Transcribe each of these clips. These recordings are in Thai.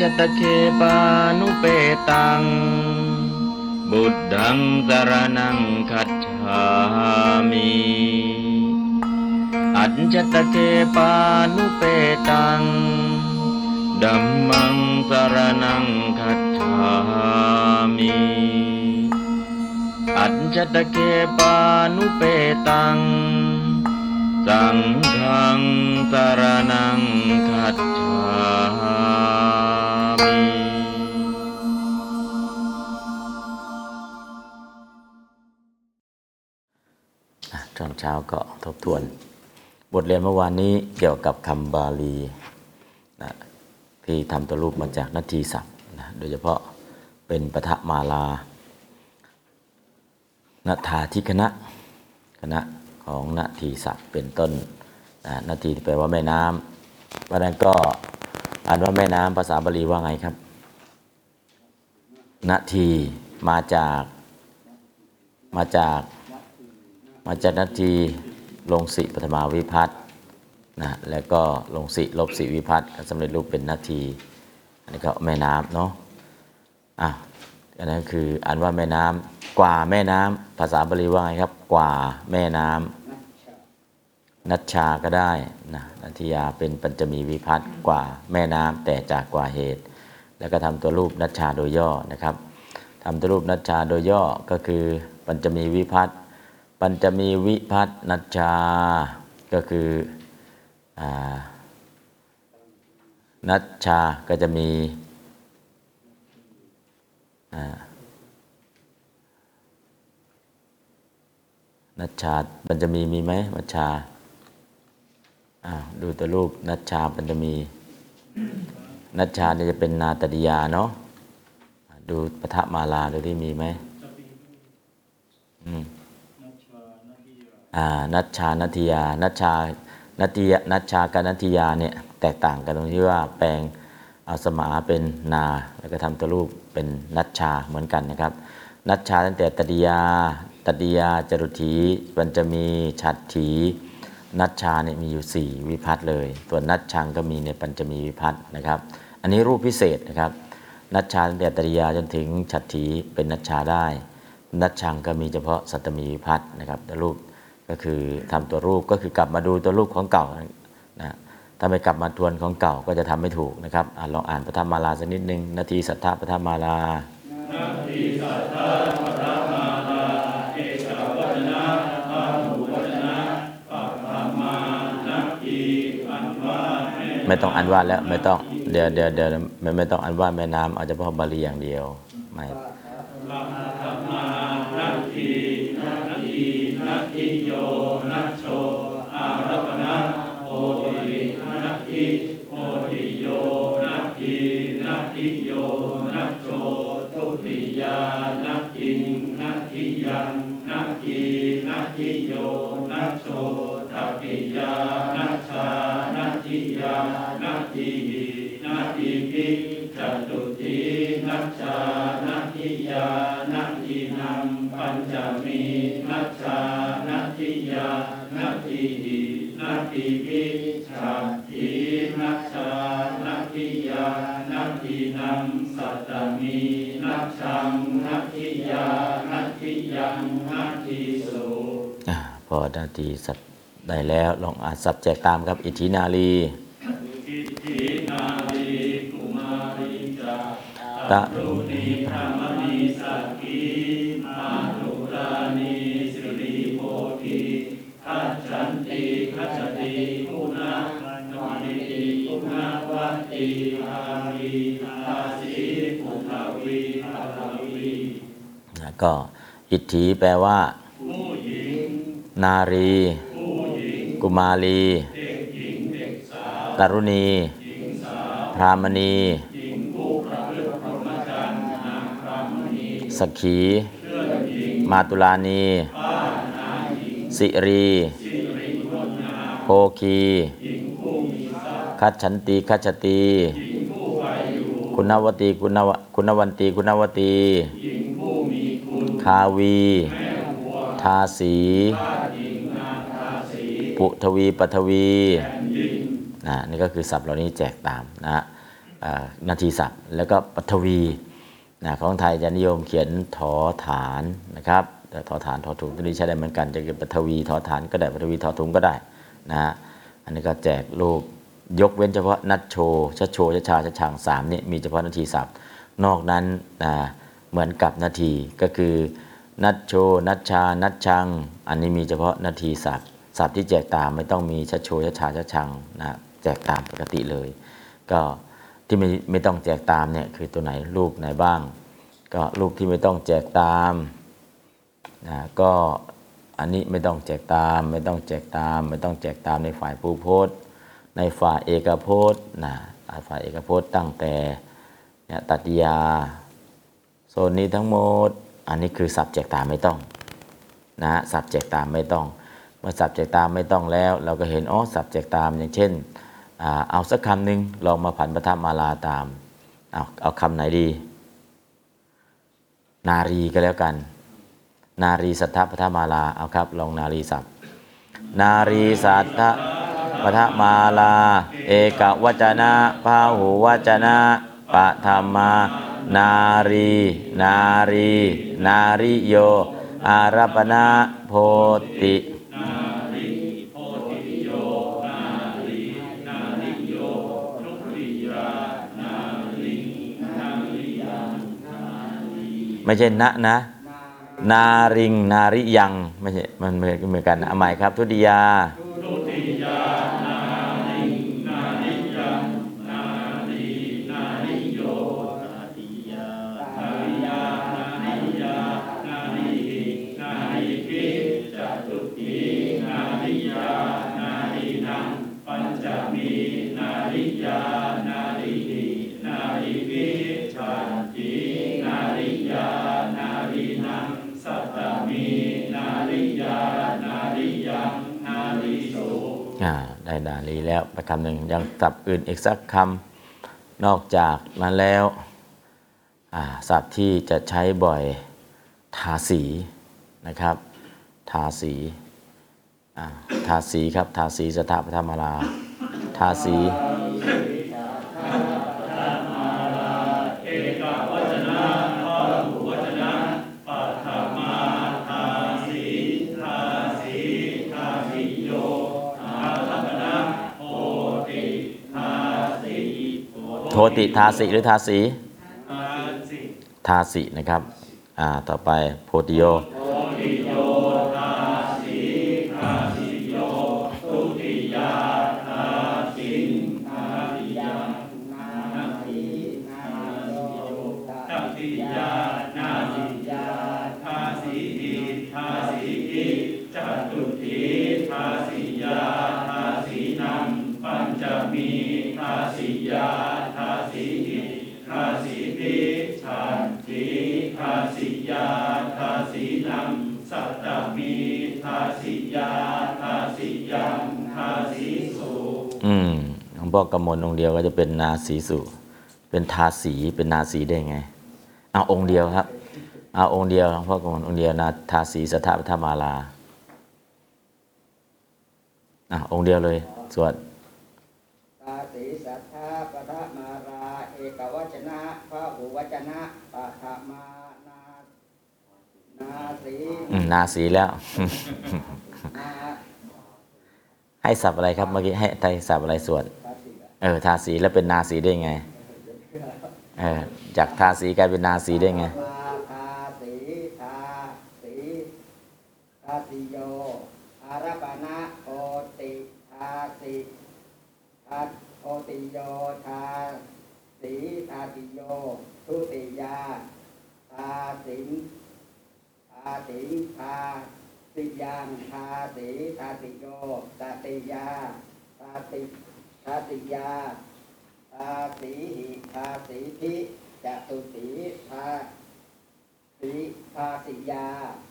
จตเคปานุเปตัง บุตดังสรนังคัจฉามิอัจจตเคปานุเปตังดัมมังสรนังคัจฉามิอัจจตเคปานุเปตัง สังฆังสรนังคัจฉา ตอนเช้าก็ทบทวน บทเรียนเมื่อวานนี้เกี่ยวกับคำบาลีนะที่ทำตัวรูปมาจากนาทีศัพท์นะโดยเฉพาะเป็นปฐมาลานาทาทิคณะคณะของนาทีศัพท์เป็นต้นนะนาทีแปลว่าแม่น้ำเพราะนั้นก็อ่านว่าแม่น้ำภาษาบาลีว่าไงครับนาทีมาจากมาจาก มาจากนาทีลงสิปฐมาวิพัตน์นะแล้วก็ลงสิลบสิวิพัตน์ก็สำเร็จรูปเป็นนาที อันนี้ก็แม่น้ำเนาะอะอันนั้นคืออันว่าแม่น้ำกว่าแม่น้ำภาษาบาลีว่าไงครับ กว่าแม่น้ำนัชชาก็ได้นะนัทยาเป็นปัญจมีวิพัตน์กว่าแม่น้ำแต่จากกว่าเหตุ แล้วก็ทำตัวรูปนัชชาโดยย่อนะครับทำตัวรูปนัชชาโดยย่อก็คือปัญจมีวิพัตน์ ปัญจมีวิพัฒนัชชา ก็คืออนัชชาก็จะมีนัชชาปัญจมีมีไหมนัชชาดูตัวรูปนัชชาปัญจมี นัชชาเนี่ยจะเป็นนาตดิยาเนาะดูปฐมาลาดูที่มีไหมอืม นัชชานัทยานัชชานัตยานัชชากับนัทยาเนี่ยแตกต่างกันตรงที่ว่าแปลงอาสมาเป็นนา แล้วก็ทำตัวรูปเป็นนัชชาเหมือนกันนะครับ นัชชาตั้งแต่ตติยาตติยาจรุถีปัญจมีฉัตรถีนัชชาเนี่ยมีอยู่ 4 วิพัตน์เลยส่วนัชชังก็มีในปัญจมีวิพัตน์นะครับ อันนี้รูปพิเศษนะครับ นัชชาตั้งแต่ตติยาจนถึงฉัตรถีเป็นนัชชาได้ นัชชังก็มีเฉพาะสัตมีวิพัตน์นะครับแต่รูป ก็คือทำตัวรูปก็คือกลับมาดูตัวรูปของเก่านะถ้าไม่กลับมาทวนของเก่าก็จะทำไม่ถูกนะครับอลองอ่านปฐมมาลาสักนิดนึงนาทีสัทธาปฐมมาลาไม่ต้องอันว่าแล้วไม่ต้องเดี๋ยวเดี๋ยวเดี๋ยวไม่ไม่ต้องอันว่าแม่น้ำเอาเฉพาะบาลีอย่างเดียวไม่ นาทีนาทีพิจตุทีนัชานาทิยานาทีนำปัญจมีนัชานาทิยานาทีนาทีพิจาทีนัชานาทิยานาทีนำสัตตมีนัชชังนาทิยานาทิยังนาทีสุพอนาทีสัตได้แล้วลองอ่านสับแจกตามครับ อิทินาลี ธินาลีกุมาริจัตะรุณีพระมณีสักกีมาตุรานีสิริโพธิคัจฉันติคัจติคุณะนามิติคุณะวัตติอารีอาสีปุทวีภาวีก็อิทธิแปลว่า นารี กุมารี ตรุณีพรามณีสักขี มาตุลานี สิรี โพคี คัจฉันติคัจฉติคุณวตีคุณวคุณวันตีคุณวตี คาวี ทาสี ปุทวีปทวี นะนี่ก็คือศัพท์เหล่านี้แจกตามนะฮะนาทีศัพท์ แล้วก็ปฐวีนะของไทยจะนิยมเขียนถอฐานนะครับแต่ถอฐานถอถุงตัวนี้ใช้ได้เหมือนกันจะเป็นปฐวีถอฐานก็ได้ปฐวีถอถุงก็ได้นะฮะอันนี้ก็แจกรูปยกเว้นเฉพาะนัดโชชัดโชชัดชาชัดช่างสามนี่มีเฉพาะนาทีศัพท์ นอกนั้นนะเหมือนกับนาทีก็คือนัดโช นัดชา นัดชัง อันนี้มีเฉพาะนาทีศัพท์ศัพท์ที่แจกตามไม่ต้องมีชัดโชชัดชาชัดชังนะ แจกตามปกติเลย ก็ที่ไม่ไม่ต้องแจกตามเนี่ยคือตัวไหนรูปไหนบ้าง ก็รูปที่ไม่ต้องแจกตามนะก็อันนี้ไม่ต้องแจกตาม ไม่ต้องแจกตาม ไม่ต้องแจกตามในฝ่ายผู้โพสต์ในฝ่ายเอกโพสต์นะฝ่ายเอกโพสต์ตั้งแต่เนี่ยตัดยาโซนนี้ทั้งหมด อันนี้คือสับแจกตามไม่ต้องนะฮะสับแจกตามไม่ต้องเมื่อสับแจกตามไม่ต้องแล้ว เราก็เห็นอ๋อสับแจกตามอย่างเช่น เอาสักคำหนึ่งลองมาผันประทับมาลาตาม เอาเอาคำไหนดี นารีก็แล้วกัน นารีสัทธปทมาลาเอาครับ ลองนารีสับนารีสัทธปทมาลา เอกวจนะพาหูวจนะปะธรรมา นารี นารี นาริโย อารัปนาโพติ ไม่ใช่นะนะ นาริง นาริยัง ไม่ใช่ มันเหมือนกันนะเอาใหม่ครับ ทุติยาอ่า ได้ดาลีแล้วไปคำหนึ่งยังศัพท์อื่นอีกสักคำนอกจากนั้นแล้วศัพท์ที่จะใช้บ่อยทาสีนะครับทาสีอาทาสีครับทาสีสถาปธรรมราทาสี โทติทาสีหรือทาสีทาสีนะครับ อ่า ต่อไปโพธิโย พ่อกำมลองค์เดียวก็จะเป็นนาสีสุ เป็นทาสีเป็นนาสีได้ไงเอาองค์เดียวครับเอาองค์เดียวหลวงพ่อกำมลองค์เดียวนาทาสีสถาปธรรมาลาอะองค์เดียวเลยสวดตาสีสัทธาปทมาราเอกวจนะพระหูวจนะปะทมานานาสีอืมนาสีแล้วนาให้สับอะไรครับเมื่อกี้ให้ไทยสับอะไรสวดตาสีอะ เออทาสีแล้วเป็นนาสีได้ไงเออจากทาสีกลายเป็นนาสีได้ไงทาสีทาสีทาสีโยอารัปนะโอติทาสีทาโอติโยทาสีทาติโยทุติยาทาสิงทาสิงทาสิยังทาสีทาติโยตติยาทาติ ทาติยาทาสีหิทาสีพิจตุสีทาสีทาสิยา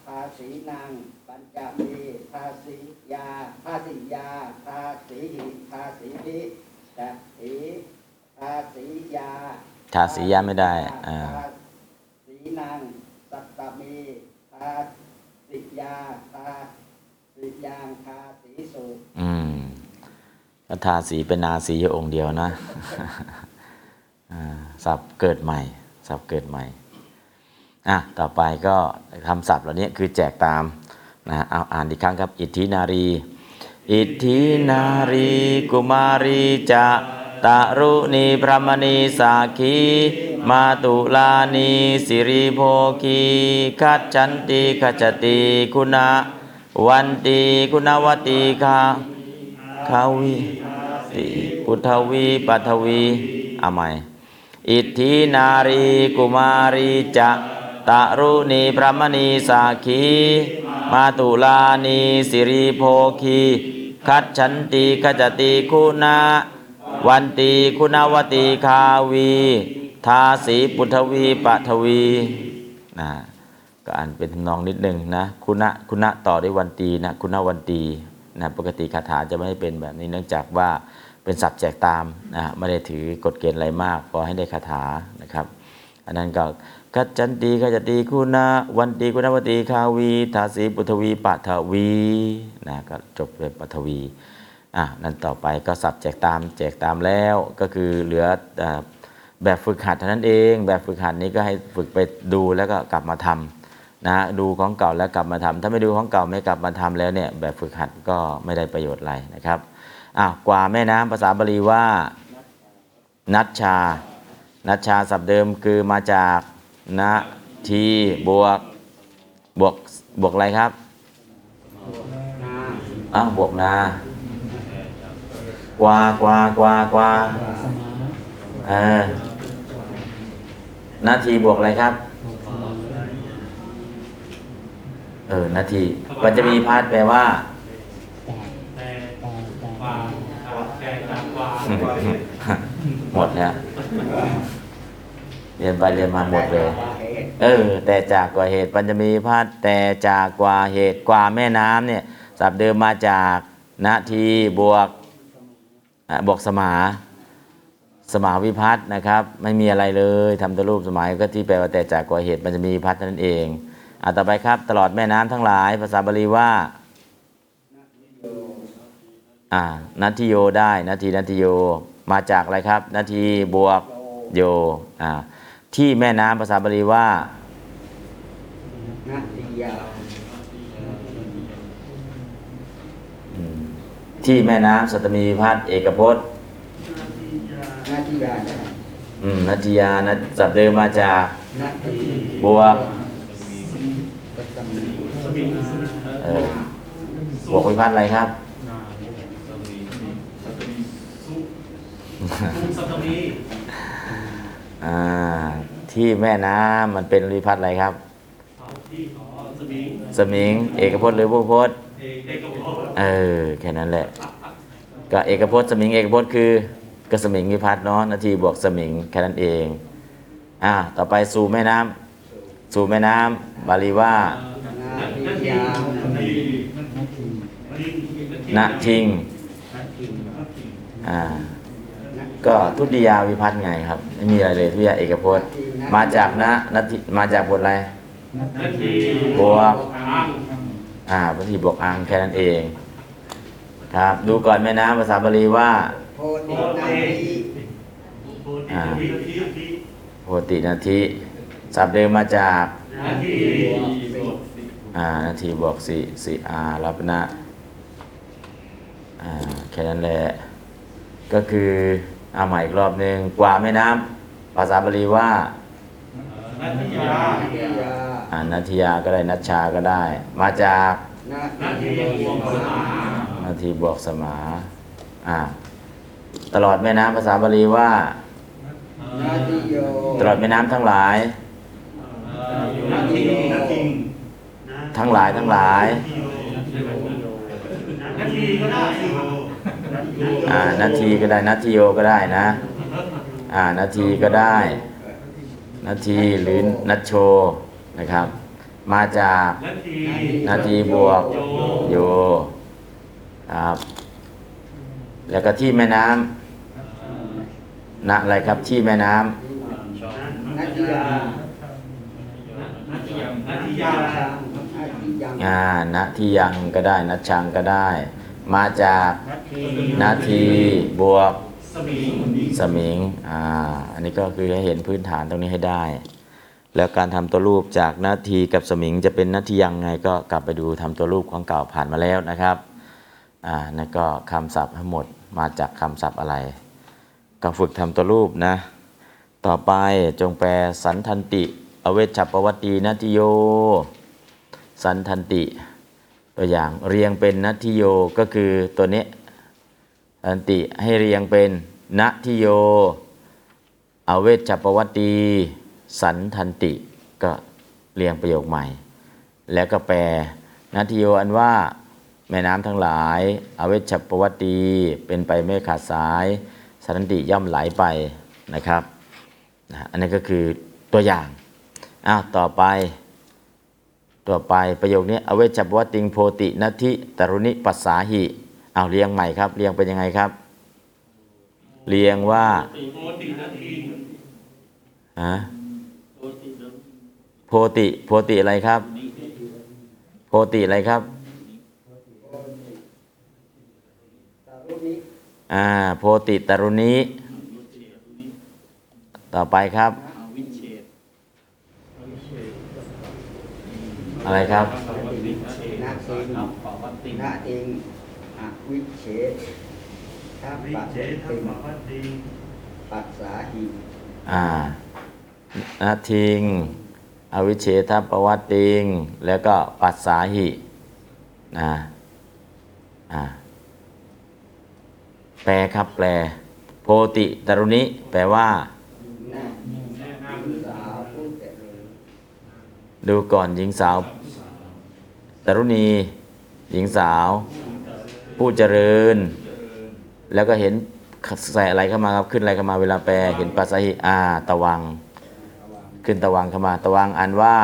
ทาสีนางปัญจมีทาสียาทาสิยาทาสีหิทาสีพิจสีทาสียาทาสียาไม่ได้อ่าทาสีนางสัตตมีทาสิยาทาสิยางทาสีสุอืม ก็ทาสีเป็นนาสีอยู่องค์เดียวนะอ่าศัพท์เกิดใหม่ศัพท์เกิดใหม่อะต่อไปก็คำศัพท์เหล่านี้คือแจกตามนะเอาอ่านอีกครั้งครับ อิทธินารี อิทธินารี กุมารีจะตะรุณีพระมณีสาคีมาตุลานีสิริโภคีคัจฉันติขจติ คุณาวันติคุณาวตีคา คาวิติพุทธวีปัทวีอาใหม่อิทธินารีกุมารีจะตะรุณีพระมณีสาคีมาตุลานีสิริโภคีคัจฉันติขจติคุณาวันติคุณาวตีคาวีทาสีปุทวีปัทวีนะก็อ่านเป็นทำนองนิดนึงนะ คุณะคุณะต่อด้วยวันตีนะ คุณวันตี นะปกติคาถาจะไม่ได้เป็นแบบนี้เนื่องจากว่าเป็นศัพท์แจกตามนะไม่ได้ถือกฎเกณฑ์อะไรมากพอให้ได้คาถานะครับ อันนั้นก็กัจจันตีกัจจตีคุณะวันตีคุณวตีคาวีทาสีปุทวีปัทวีนะก็จบเลยปัทวีอะนั่นต่อไปก็สับแจกตามแจกตามแล้วก็คือเหลือแบบฝึกหัดเท่านั้นเอง แบบฝึกหัดนี้ก็ให้ฝึกไปดูแล้วก็กลับมาทำ นะดูของเก่าแล้วกลับมาทำถ้าไม่ดูของเก่าไม่กลับมาทำแล้วเนี่ยแบบฝึกหัดก็ไม่ได้ประโยชน์อะไรนะครับอ้าวกว่าแม่น้ำภาษาบาลีว่า นัชชา นัชชาศัพท์เดิมคือมาจากนะทีบวกบวกบวกอะไรครับอ้าวบวกนากว่ากว่ากว่ากว่าเออนาทีบวกอะไรครับ เออนาทีมันจะมีพาร์ทแปลว่าแต่วางแต่จากวางหมดแล้วเรียนไปเรียนมาหมดเลยเหตุเออ แต่จากกว่าเหตุปัญจะมีพัดแต่จากกว่าเหตุกว่าแม่น้ำเนี่ยศัพท์เดิมมาจากนาทีบวกอะบวกสมาสมาวิพัฒน์นะครับ ไม่มีอะไรเลยทำตัวรูปสมัยก็ที่แปลว่าแต่จากกว่าเหตุมันจะมีวิพัฒน์เท่านั้นเอง อะต่อไปครับ ตลอดแม่น้ำทั้งหลาย ภาษาบาลีว่าอ่านัตทิโยได้นาทีนัตทิโยมาจากอะไรครับ นาทีบวกโยอ่าที่แม่น้ำภาษาบาลีว่านาทียาอืมที่แม่น้ำสัตมีพัฒน์เอกพจน์นาทียาได้อืมนัตยานะสับเดิมมาจากนาทีบวกปัตตมีสมิง เออบวกวิพัฒน์อะไรครับสุสุสัตมีอ่าที่แม่น้ำมันเป็นวิพัฒน์อะไรครับ สมิง เอกพจน์หรือผู้พจน์เออแค่นั้นแหละ ก็เอกพจน์สมิง เอกพจน์คือ ก็สมิงวิพัฒน์เนาะนาทีบวกสมิงแค่นั้นเอง อ่า ต่อไปสู่แม่น้ำสู่แม่น้ำบาลีว่า ทียาณทิงนาทีอ่าก็ทุติยาวิพัฒน์ไงครับไม่มีอะไรเลยทุติยาเอกพจน์ มาจากนะนัตถิมาจากบทอะไรนาทีบวกอังอ่าพระทีบวกอังแค่นั้นเอง ครับ ดูก่อนแม่น้ำภาษาบาลีว่าโพธินาทีโพธินาทีนาทีโพตินาทีศัพท์เดิมมาจากนาที อ่านาทีบวกสี่สี่อารับนะอ่าแค่นั้นแหละ ก็คือเอาใหม่อีกรอบหนึ่งกว่าแม่น้ำภาษาบาลีว่านาทียานาทียาอ่านัทยาก็ได้นัชชาก็ได้ มาจากนานาทีทีบวกสมานาทีบวกสมาอ่าตลอดแม่น้ำภาษาบาลีว่านาทีโยตลอดแม่น้ำทั้งหลาย นาทีนา ทั้งหลายทั้งหลายนาทีก็ได้อ่านาทีก็ได้นาทีโยก็ได้นะ อ่านาทีก็ได้ นาทีหรือนัทโชนะครับ มาจากนาทีบวกโยครับแล้วก็ที่แม่น้ำณอะไรครับที่แม่น้ำนาที ยานาทีนาทียานาทียังอ่าณที่ยังก็ได้นัชังก็ได้ มาจากนาทีบวกสสมิงสมิงอ่าอันนี้ก็คือให้เห็นพื้นฐานตรงนี้ให้ได้ แล้วการทำตัวรูปจากนาทีกับสมิงจะเป็นนาทียังไงก็กลับไปดูทำตัวรูปของเก่าผ่านมาแล้วนะครับอ่านั่นก็คำศัพท์ทั้งหมดมาจากคำศัพท์อะไร ก็ฝึกทำตัวรูปนะ ต่อไปจงแปลสันทันติ อเวชชัปปวัตตีนาทิโย สันทันติ ตัวอย่างเรียงเป็นนัตทิโยก็คือตัวนี้สันติให้เรียงเป็นนัตทิโยอเวชชัปวัตตีสันทันติก็เรียงประโยคใหม่ แล้วก็แปลนัทิโยอันว่าแม่น้ำทั้งหลายอเวชชัปวัตตีเป็นไปไม่ขาดสายสันติย่อมไหลไปนะครับอันนี้ก็คือตัวอย่างอ้าวต่อไป ต่อไปประโยคนี้อเวชชปวัตติงโพตินัติตรุณิปัสสาหิเอาเรียงใหม่ครับ เรียงเป็นยังไงครับ เรียงว่าโมตินาทีฮะโพติโพติอะไรครับ โพติอะไรครับอ่าโพติตรุณิต่อไปครับ อะไรครับนาทิงนาทิงอวิเชษทัพวิปะเจทัติมวัตติปัสสาหิอ่านาทิง อวิเชทปวัตติง แล้วก็ปัสสาหินะอ่าแปลครับแปล โพติตรุณิแปลว่า นาสาวผู้เจริญ ดูก่อนหญิงสาวตรุณี หญิงสาว ผู้เจริญ แล้วก็เห็นใส่อะไรเข้ามาครับขึ้นอะไรเข้ามาเวลาแปลเห็นปัสสาหิอาตะวัง ขึ้นตะวังเข้ามาตะวังอันว่า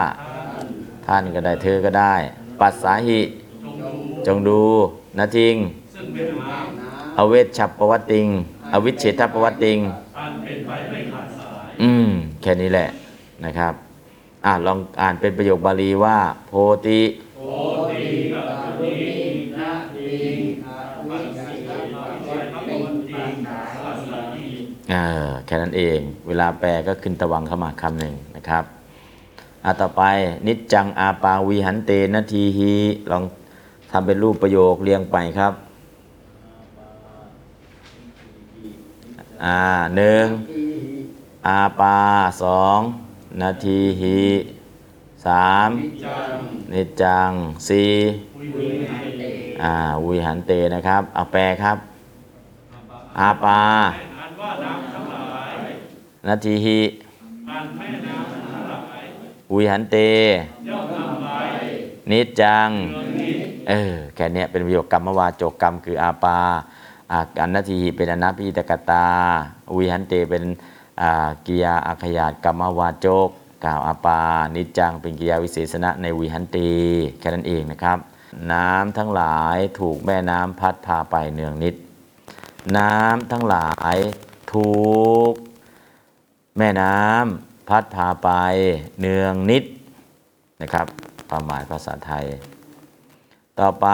ท่านก็ได้เธอก็ได้ ปัสสาหิ จงดูนะจริงอเวชชัปปวัติง อวิชเชทปวัติงอืม แค่นี้แหละนะครับ อ่าลองอ่านเป็นประโยคบาลีว่า โพติโอติกับตัวนี้นาทีปัสสิทัพวัตติปัสสาหิเออแค่นั้นเอง เวลาแปลก็ขึ้นตะวังเข้ามาคำหนึ่งนะครับอ่าต่อไปนิจจังอาปาวิหันเตนาทีฮีลองทำเป็นรูปประโยคเรียงไปครับอ่าหนึ่งอาปาสอง นาทีฮีสามนิจจังสี่วิวิหันเตอ่าวิหันเตนะครับเอาแปลครับอาปาอันว่าน้ำทั้งหลายนาทีฮีอันแม่น้ำทั้งหลายวิหันเตย่อมนำไปนิจจังเมืองนี้เออแค่เนี้ยเป็นประโยคกรรมวาโจกกรรมคืออาปาอาอันนาทีเป็นอนัพิตกตาวิหันเตเป็นอ่า กิยาอาขยาตกรรมวาโจก กล่าวอาปา นิจจังเป็นกิยาวิเศษณะในวิหันเตแค่นั้นเองนะครับ น้ำทั้งหลายถูกแม่น้ำพัดพาไปเนืองนิด น้ำทั้งหลายถูกแม่น้ำพัดพาไปเนืองนิดนะครับ ความหมายภาษาไทย ต่อไป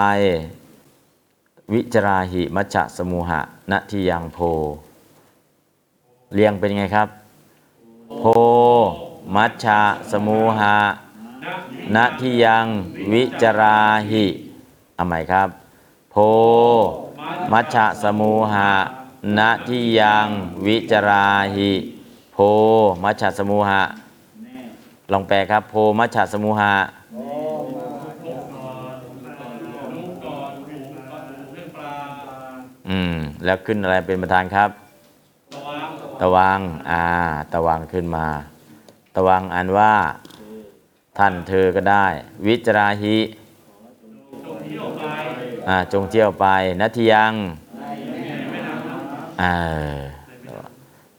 วิจราหิมัชฌะสมุหะณทิยังโพ เรียงเป็นไงครับ โพ มัชฌะสมุหะณทิยังวิจราหิเอาใหม่ครับ โพ มัชฌะสมุหะณทิยังวิจราหิโพ มัชฌะสมุหะลองแปลครับ โพ มัชฌะสมุหะอืม แล้วขึ้นอะไรเป็นประธานครับ ตะวังอ่าตะวังขึ้นมา ตะวังอันว่า ท่านเธอก็ได้ วิจราหิจงเที่ยวไปอ่าจงเที่ยวไปนัทยังอ่า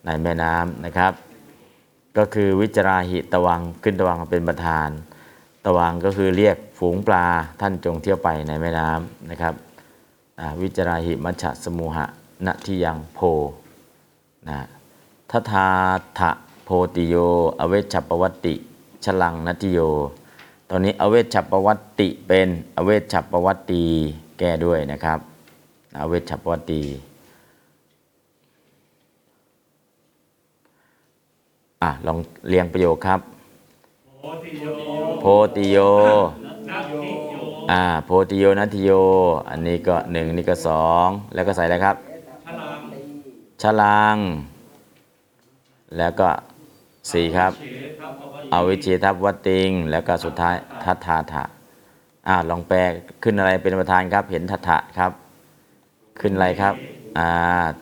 ในแม่น้ำนะครับ ก็คือวิจราหิตะวังขึ้นตะวังเป็นประธาน ตะวังก็คือเรียกฝูงปลาท่านจงเที่ยวไปในแม่น้ำนะครับอ่าวิจราหิมัชฌะสมุหะณทิยังโพนะ ทัทาทะโพติโย อเวชปวัตติฉลังนติโย ตอนนี้อเวชปวัตติเป็นอเวชปวัตตีแก้ด้วยนะครับอเวชปวัตตีอะลองเรียงประโยคครับโพธิโยโพติโยอ่าโพติโยนัติโย อันนี้ก็หนึ่งนี่ก็สองแล้วก็ใส่อะไรครับพลังชลัง แล้วก็สี่ครับเฉทัพพวัตอวิเชทัพวัตติง แล้วก็สุดท้ายทัตถาถะอ่าลองแปลขึ้นอะไรเป็นประธานครับ เห็นทัตถะครับ ขึ้นอะไรครับอ่า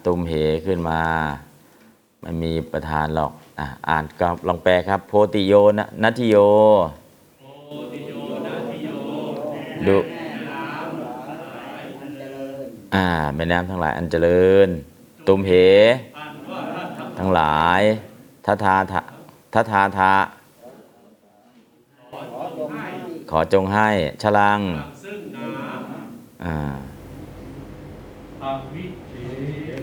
ตุมเหขึ้นมาไม่มีประธานหรอกอ่าอ่านก็ลองแปลครับ โพติโยนะนัตถิโยโพธิโยนักขิโยดูอันเจริญอ่าแม่น้ำทั้งหลายอันเจริญ ตุมเหอันว่า ทั้งหลายทัทาทะทัทาทะขอจงให้ขอจงให้ชลังซึ่งน้อ่าำอวิเช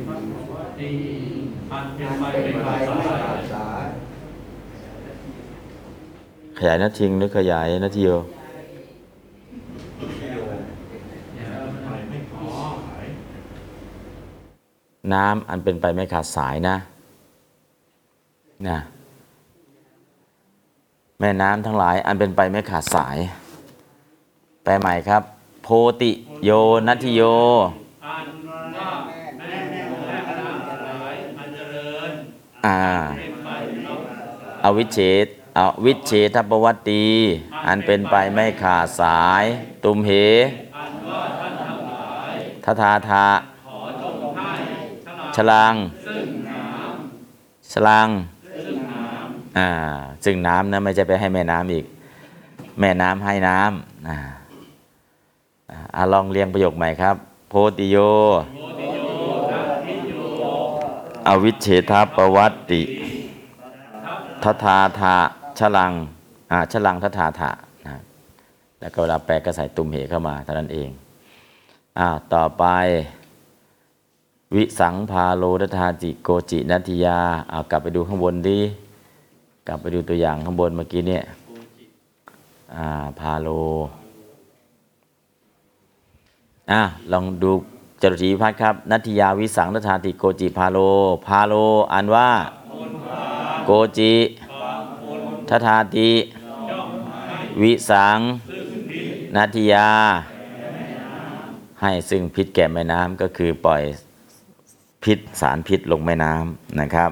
ทัพพวัตติอันเป็นไปเป็นภาษาขยายนาทิงหรือขยายนาทีโยน้ำอันเป็นไปไม่ขาดสายนะ นะแม่น้ำทั้งหลาย อันเป็นไปไม่ขาดสาย แปลใหม่ครับ โพติโยนัติโยอันว่าแม่แม่และน้ำทั้งหลายอันเจริญอ่าเป็นไปเพราะอวิเชตอวิเชทปวัตตี อันเป็นไปไม่ขาดสาย ตุมเหอันว่าท่านทั้งหลางฉลาดชลังชลัง อ่าซึ่งน้ำนะไม่ใช่ไปให้แม่น้ำอีก แม่น้ำให้น้ำอ่าอาลองเรียงประโยคใหม่ครับ โพติโยอวิชเชทปวัตติททาทะชลังอ่าชลังททาทะนะแล้วก็เวลาแปลก็ใส่ตุมเหเข้ามาเท่านั้นเองอ่าต่อไป วิสังพาโลทธาจิโกจินัติยาเอากลับไปดูข้างบนดิ กลับไปดูตัวอย่างข้างบนเมื่อกี้เนี่ยพาโลอะลองดูจรุจีพัฒครับ นัตถิยาวิสังทธาติโกจิพาโล พาโลอ่านว่า โกจิทธาติ วิสัง นัตถิยา ให้ซึ่งพิษแก่แม่น้ำก็คือปล่อยพิษสารพิษลงแม่น้ำนะครับ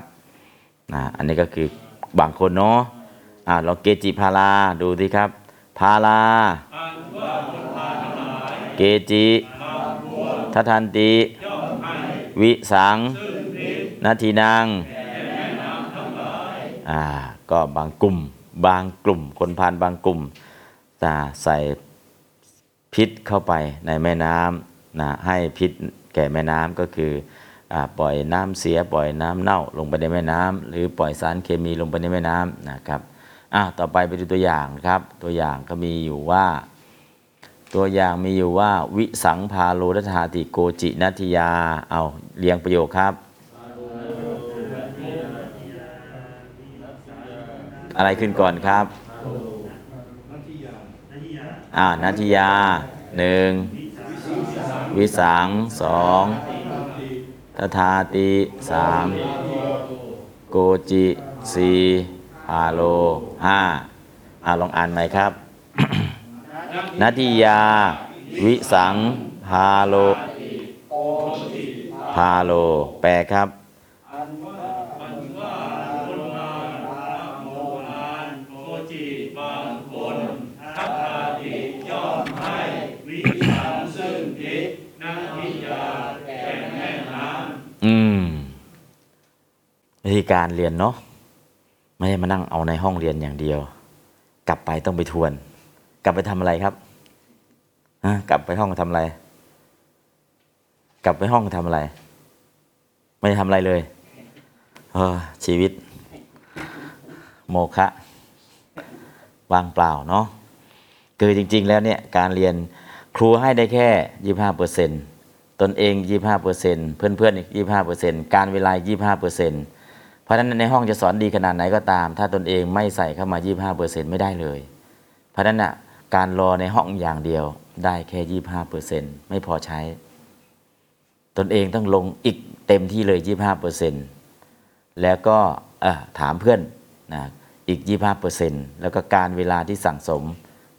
นะอันนี้ก็คือ บางคนเนาะอ่าลองเกจิพาราดูสิครับพาราเกจิทัทันติ วิสังนาทีนางอ่าก็บางกลุ่ม บางกลุ่ม คนพานบางกลุ่มจะใส่พิษเข้าไปในแม่น้ำนะให้พิษแก่แม่น้ำก็คือ ปล่อยน้ำเสียปล่อยน้ำเน่าลงไปในแม่น้ำหรือปล่อยสารเคมีลงไปในแม่น้ำนะครับอะต่อไปไปดูตัวอย่างครับตัวอย่างก็มีอยู่ว่า ตัวอย่างมีอยู่ว่า วิสังพาโลรัฐาติโกจินัทยาเอาเรียงประโยคครับ อะไรขึ้นก่อนครับอ่านัทยาหนึ่งวิสังสอง ทธาติสามโกจิสี่พาโลห้าอ่าลองอ่านใหม่ครับนาทิยา วิสังพาโลพาโล แปลครับ วิธีการเรียนเนาะไม่ได้มานั่งเอาในห้องเรียนอย่างเดียว กลับไปต้องไปทวน กลับไปทำอะไรครับฮะกลับไปห้องทำอะไร กลับไปห้องทำอะไร ไม่ได้ทำอะไรเลยเออชีวิต โมฆะว่างเปล่าเนาะคือจริง ๆ แล้วเนี่ยการเรียนครูให้ได้แค่ยี่ห้าเปอร์เซ็นตนเองยี่ห้าเปอร์เซ็นเพื่อนๆอีกยี่ห้าเปอร์เซ็นการเวลายี่ห้าเปอร์เซ็นเพ ราะฉะนั้นในห้องจะสอนดีขนาดไหนก็ตาม ถ้าตนเองไม่ใส่เข้ามายี่ห้าเปอร์เซ็นไม่ได้เลย เพราะฉะนั้นน่ะการรอในห้องอย่างเดียวได้แค่ยี่ห้าเปอร์เซ็นไม่พอใช้ ตนเองต้องลงอีกเต็มที่เลยยี่ห้าเปอร์เซ็นแล้วก็ถามเพื่อนนะอีก 25%แล้วก็การเวลาที่สั่งสม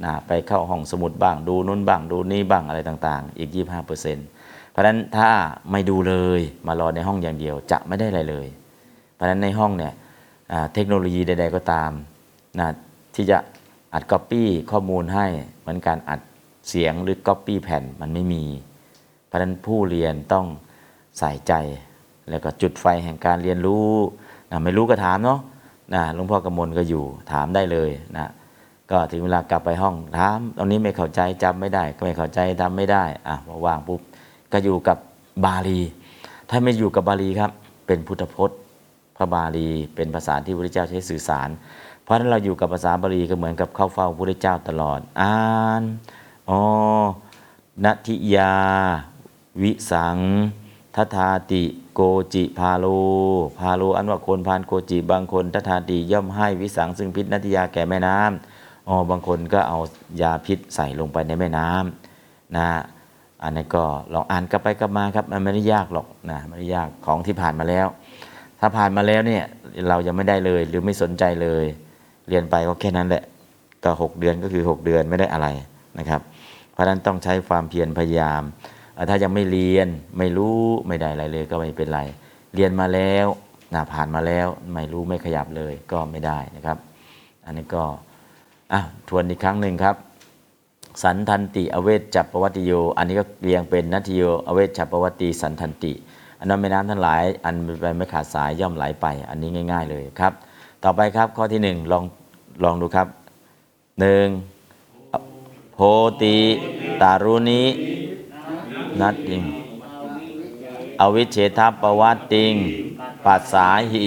นะไปเข้าห้องสมุดบ้างดูนู้นบ้างดูนี่บ้างอะไรต่างๆ อีก 25%เพราะฉะนั้นถ้าไม่ดูเลยมารอในห้องอย่างเดียวจะไม่ได้อะไรเลย ราะฉะนั้นในห้องเนี่ยเทคโนโลยีใด ๆ ก็ตามนะที่จะอัดก๊อปปี้ข้อมูลให้เหมือนการอัดเสียงหรือก๊อปปี้แผ่นมันไม่มี เพราะฉะนั้นผู้เรียนต้องใส่ใจ แล้วก็จุดไฟแห่งการเรียนรู้นะไม่รู้ก็ถามเนาะนะหลวงพ่อกำมลก็อยู่ถามได้เลยนะก็ถึงเวลากลับไปห้องถามตรงนี้ไม่เข้าใจจำไม่ได้ก็ไม่เข้าใจทำไม่ได้อะว่างปุ๊บก็อยู่กับบาลี ถ้าไม่อยู่กับบาลีครับ เป็นพุทธพจน์ ระบาลีเป็นภาษาที่พระพุทธเจ้าใช้สื่อสาร เพราะฉะนั้นเราอยู่กับภาษาบาลีก็เหมือนกับเข้าเฝ้าพระพุทธเจ้าตลอด อ่านอ๋อนัทิยา วิสังทัทาติโกจิพาโล พาโลอันว่าคนพานโกจิบางคนทัทาติย่อมให้วิสังซึ่งพิษนัติยาแก่แม่น้ำอ๋อบางคนก็เอายาพิษใส่ลงไปในแม่น้ำนะอันนี้ก็ลองอ่านกลับไปกลับมาครับมันไม่ได้ยากหรอกนะไม่ได้ยากของที่ผ่านมาแล้ว ถ้าผ่านมาแล้วเนี่ยเรายังไม่ได้เลยหรือไม่สนใจเลย เรียนไปก็แค่นั้นแหละก็หกเดือนก็คือ 6 เดือนไม่ได้อะไรนะครับ เพราะฉะนั้นต้องใช้ความเพียรพยายาม ถ้ายังไม่เรียนไม่รู้ไม่ได้อะไรเลยก็ไม่เป็นไร เรียนมาแล้วนะผ่านมาแล้วไม่รู้ไม่ขยับเลยก็ไม่ได้นะครับ อันนี้ก็อะทวนอีกครั้งหนึ่งครับ สันทันติอเวชจัปปวัติโย อันนี้ก็เรียงเป็นนัตถิโยอเวชจัปปวัติสันทันติ อันนั้นแม่น้ำทั้งหลาย อันไปไม่ขาดสายย่อมไหลไป อันนี้ง่าย ๆ เลยครับ ต่อไปครับข้อที่หนึ่งลองลองดูครับหนึ่งโพติตารุณินัตติง อวิเชทัปวัตติง ปัสสาหิ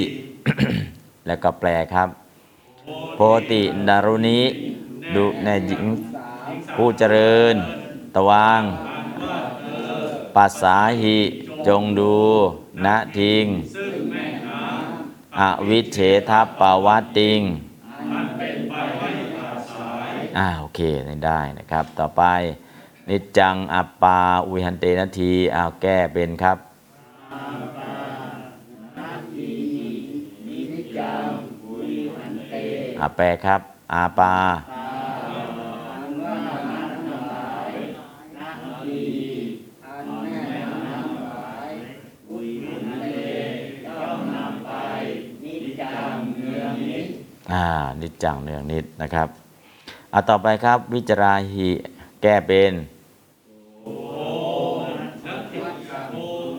แล้วก็แปลครับ โพติดารุณิดุในหญิงผู้เจริญ ตวางปัสสาหิ จงดูณทิงอวิเฉทัปปวัตติงอ่าโอเคได้นะครับ ต่อไป นิจจังอัปปาอุหันเตนาทีอ้าวแก้เป็นครับอ่าแปลครับ อาปา อ่านิจจังเนืองนิดนะครับอ่าต่อไปครับวิจาราหิแก้เป็นนัตถิโอ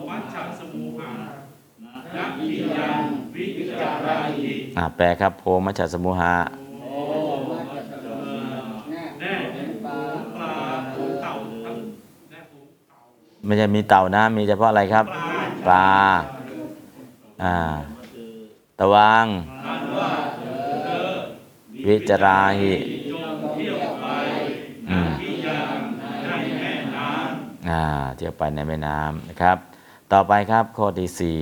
วัชชสมุหังนัตถิยังวิจาราหิอ่าแปลครับโพมัชสมุหะโอ้มางปลาฝูงเต่าทั้งแน่ฝูงเต่าไม่ใช่มีเต่านะ มีเฉพาะอะไรครับ ปลา อ่า ตะวาง วิจาราหิเที่ยวไปอืมที่ยังในแม่น้อ่าเที่ยวไปในแม่น้ำนะครับ ต่อไปครับข้อที่สี่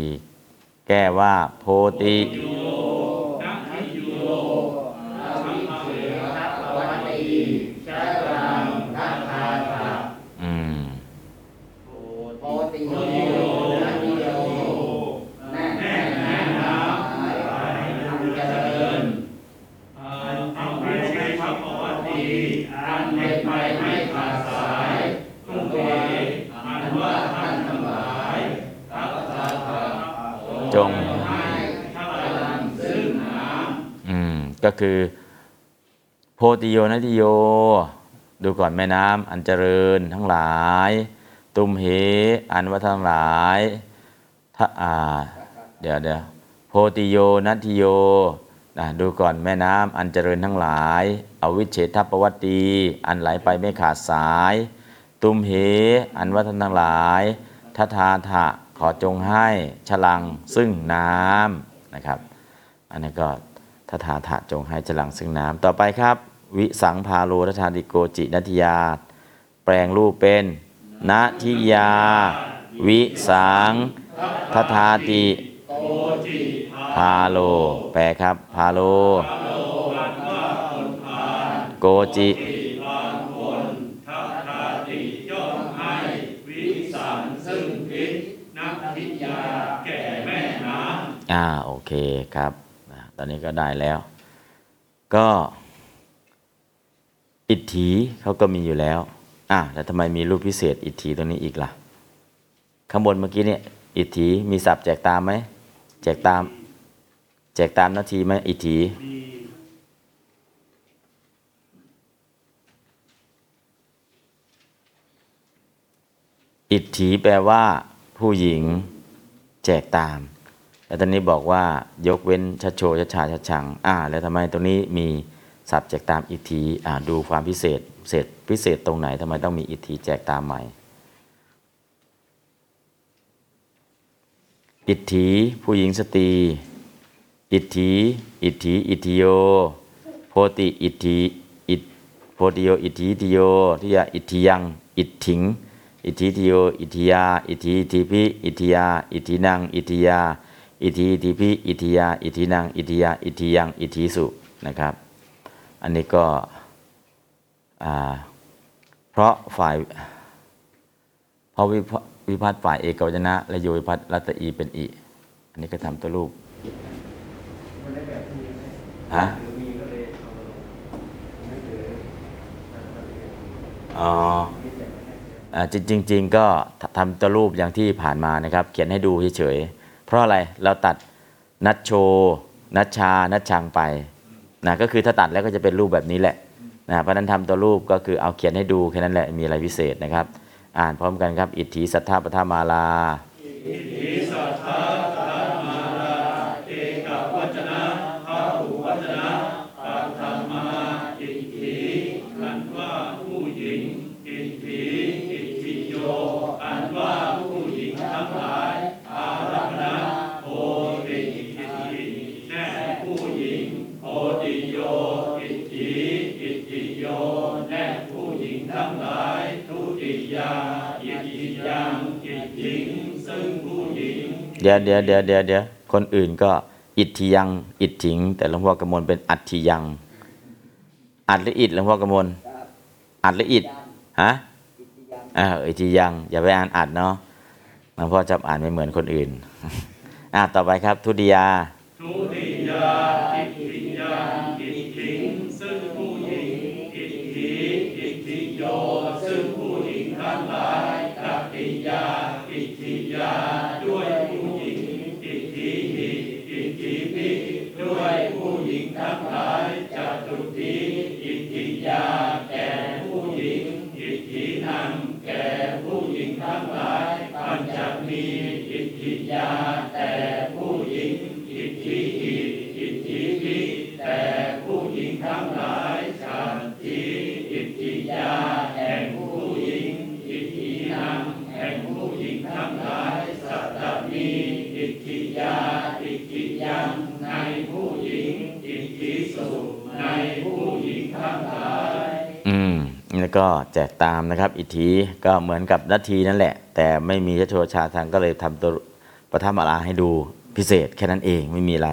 แก้ว่าโพติำนัตถิโยชัมมาเวทัพวัตติชะรังทัพพาตา อืม โพติโยนันติโยแน่แน่แน่น้ำหลายอันเจริญ อัมวิชัยทัพวัตติอันเป็นไปไม่ขาดสายทุกเวอันว่าท่านทั้งหลายทัพพาตา จง ให้ทัพพลังซึ่งน้ำ อืม ก็คือ โพ ติโยนัติโย ดูก่อนแม่น้ำอันเจริญทั้งหลาย ตุมเหอันว่าทั้งหลายถ้าอ่าเดี๋ยวเดี๋ยวโพติโยนัติโยนะดูก่อนแม่น้ำอันเจริญทั้งหลายอวิเชทัปปวัตตีอันไหลไปไม่ขาดสาย ตุมเหอันว่าท่านทั้งหลายทัทาทะขอจงให้ฉลังซึ่งน้ำนะครับ อันนี้ก็ทัทาทะจงให้ฉลังซึ่งน้ำต่อไปครับ วิสังพาโลทัทาดิโกจินัติยา แปลงรูปเป็นนัทิยา วิสังทัทาติพาโล แปลครับพาโล โกจิทัพทาติย่อมให้วิสันซึ่งพิษนักทิยาแก่แม่น้ำอ่าโอเคครับ ตอนนี้ก็ได้แล้ว ก็ อิทธิเขาก็มีอยู่แล้วอะแล้วทำไมมีรูปพิเศษ อิทธิตรงนี้อีกล่ะ ข้างบนเมื่อกี้เนี่ยอิทธิมีศัพท์แจกตามไหมแจกตาม แจกตามนาทีไหมอิทธิมีอิทธิแปลว่าผู้หญิงแจกตามแล้วตอนนี้บอกว่ายกเว้นชัดโชชัดชาชัดชัง อ่า แล้วทำไมตรงนี้มี ศัพท์แจกตามอิทธิดูความพิเศษเศษพิเศษตรงไหนทำไมต้องมีอิทธิแจกตามใหม่ อิทธิผู้หญิงสตรี อิทธิอิทธิอิทธิโยโพติอิทธิอิทโพติโยอิทธิอิทธิโยทิยาอิทธิยังอิทถิง อิทธิทิโยอิทธิยาอิทธิอิทธิพิอิทธิยาอิทธินังอิทธิยาอิทธิอิทธิพิอิทธิยาอิทธินังอิทธิยาอิทธิยังอิทธิสุนะครับ อันนี้ก็เพราะฝ่ายเพราะวิพัฒน์ฝ่ายเอกวจนะ และโยวิพัฒน์รัตอีเป็นอีอันนี้ก็ทำตัวรูปฮะอ๋อจริงจริงก็ทำตัวรูปอย่างที่ผ่านมานะครับ เขียนให้ดูเฉยๆเพราะอะไรเราตัดนัดโชนัดชา นัดชังไป นะก็คือถ้าตัดแล้วก็จะเป็นรูปแบบนี้แหละนะเพราะนั้นทำตัวรูปก็คือเอาเขียนให้ดูแค่นั้นแหละมีอะไรพิเศษนะครับ อ่านพร้อมกันครับ อิทธิสัทธาปทามาลาอั เดี๋ยวเดี๋ยวเดี๋ยวเดี๋ยวเดี๋ยวคนอื่นก็อิทธิยัง อิทถิง แต่หลวงพ่อกมลเป็นอัตถิยัง อัดหรืออิดหลวงพ่อกมลอัดหรืออิดฮะอ่าอิทธิยัง อย่าไปอ่านอัดเนาะหลวงพ่อจำอ่านไม่เหมือนคนอื่นอ่าต่อไปครับ ทุติยาทุติยาอิทธิยังอิทธิงซึ่งผู้หญิงอิทธิอิทธิโยซึ่งผู้หญิงทั้งหลายตัตติยาอิทธิยาด้วยผู้ แล้วก็แจกตามนะครับ อิทธิก็เหมือนกับนาทีนั่นแหละ แต่ไม่มียโชชาทางก็เลยทำตัวปฐมอาลาให้ดูพิเศษแค่นั้นเองไม่มีอะไร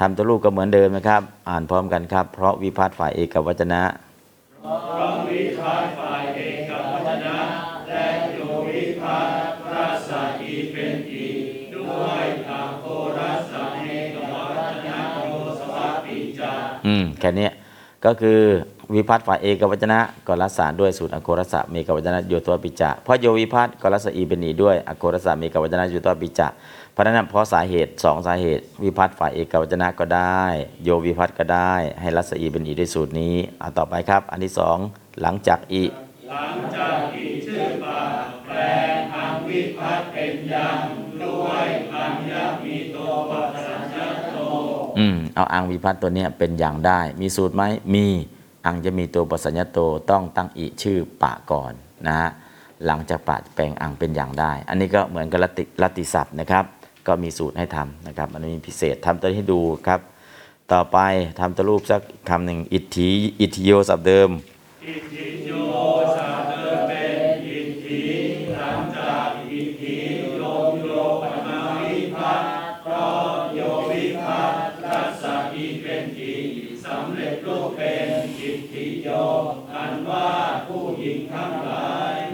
ทำตัวรูปก็เหมือนเดิมนะครับ อ่านพร้อมกันครับ เพราะวิพัฒน์ฝ่ายเอกวจนะพระวิพากฝ่ายเอกวัจนะและโยวิพากพระสัตอีเป็นอีกด้วยอาโครัสสะเอกวัจนะโยสวัสปิจาอืมแค่เนี้ยก็คือ วิพัฒน์ฝ่ายเอกวัจนะก็รักษาด้วยสูตรอโครสะเมกวัจนะโยตัวปิจะเพราะโยวิพัฒน์ก็รักษาอีเป็นอีด้วยอโครสะเมกวัจนะโยตัวปิจะเพราะนั้นเพราะสาเหตุสองสาเหตุ วิพัฒน์ฝ่ายเอกวัจนะก็ได้ โยวิพัฒน์ก็ได้ ให้รักษาอีเป็นอีด้วยสูตรนี้เอาต่อไปครับ อันที่สองหลังจากอีหลังจากที่ชื่อปาแปลงอังวิพัฒน์เป็นยังด้วยอัญญมีตัวปัสสัญญาโตอืมเอาอังวิพัฒน์ตัวเนี้ยเป็นอย่างได้ มีสูตรไหมมี อังจะมีตัวปัสสัญญโตต้องตั้งอีชื่อปะก่อนนะฮะหลังจากปะแปลงอังเป็นอย่างได้ อันนี้ก็เหมือนกับลติลติศัพท์นะครับ ก็มีสูตรให้ทำนะครับอันนี้มีพิเศษทำตัวให้ดูครับ ต่อไปทำตัวรูปสักคำหนึ่งอิทธิอิทธิโยศัพท์เดิมอิทธิโยสาเดเ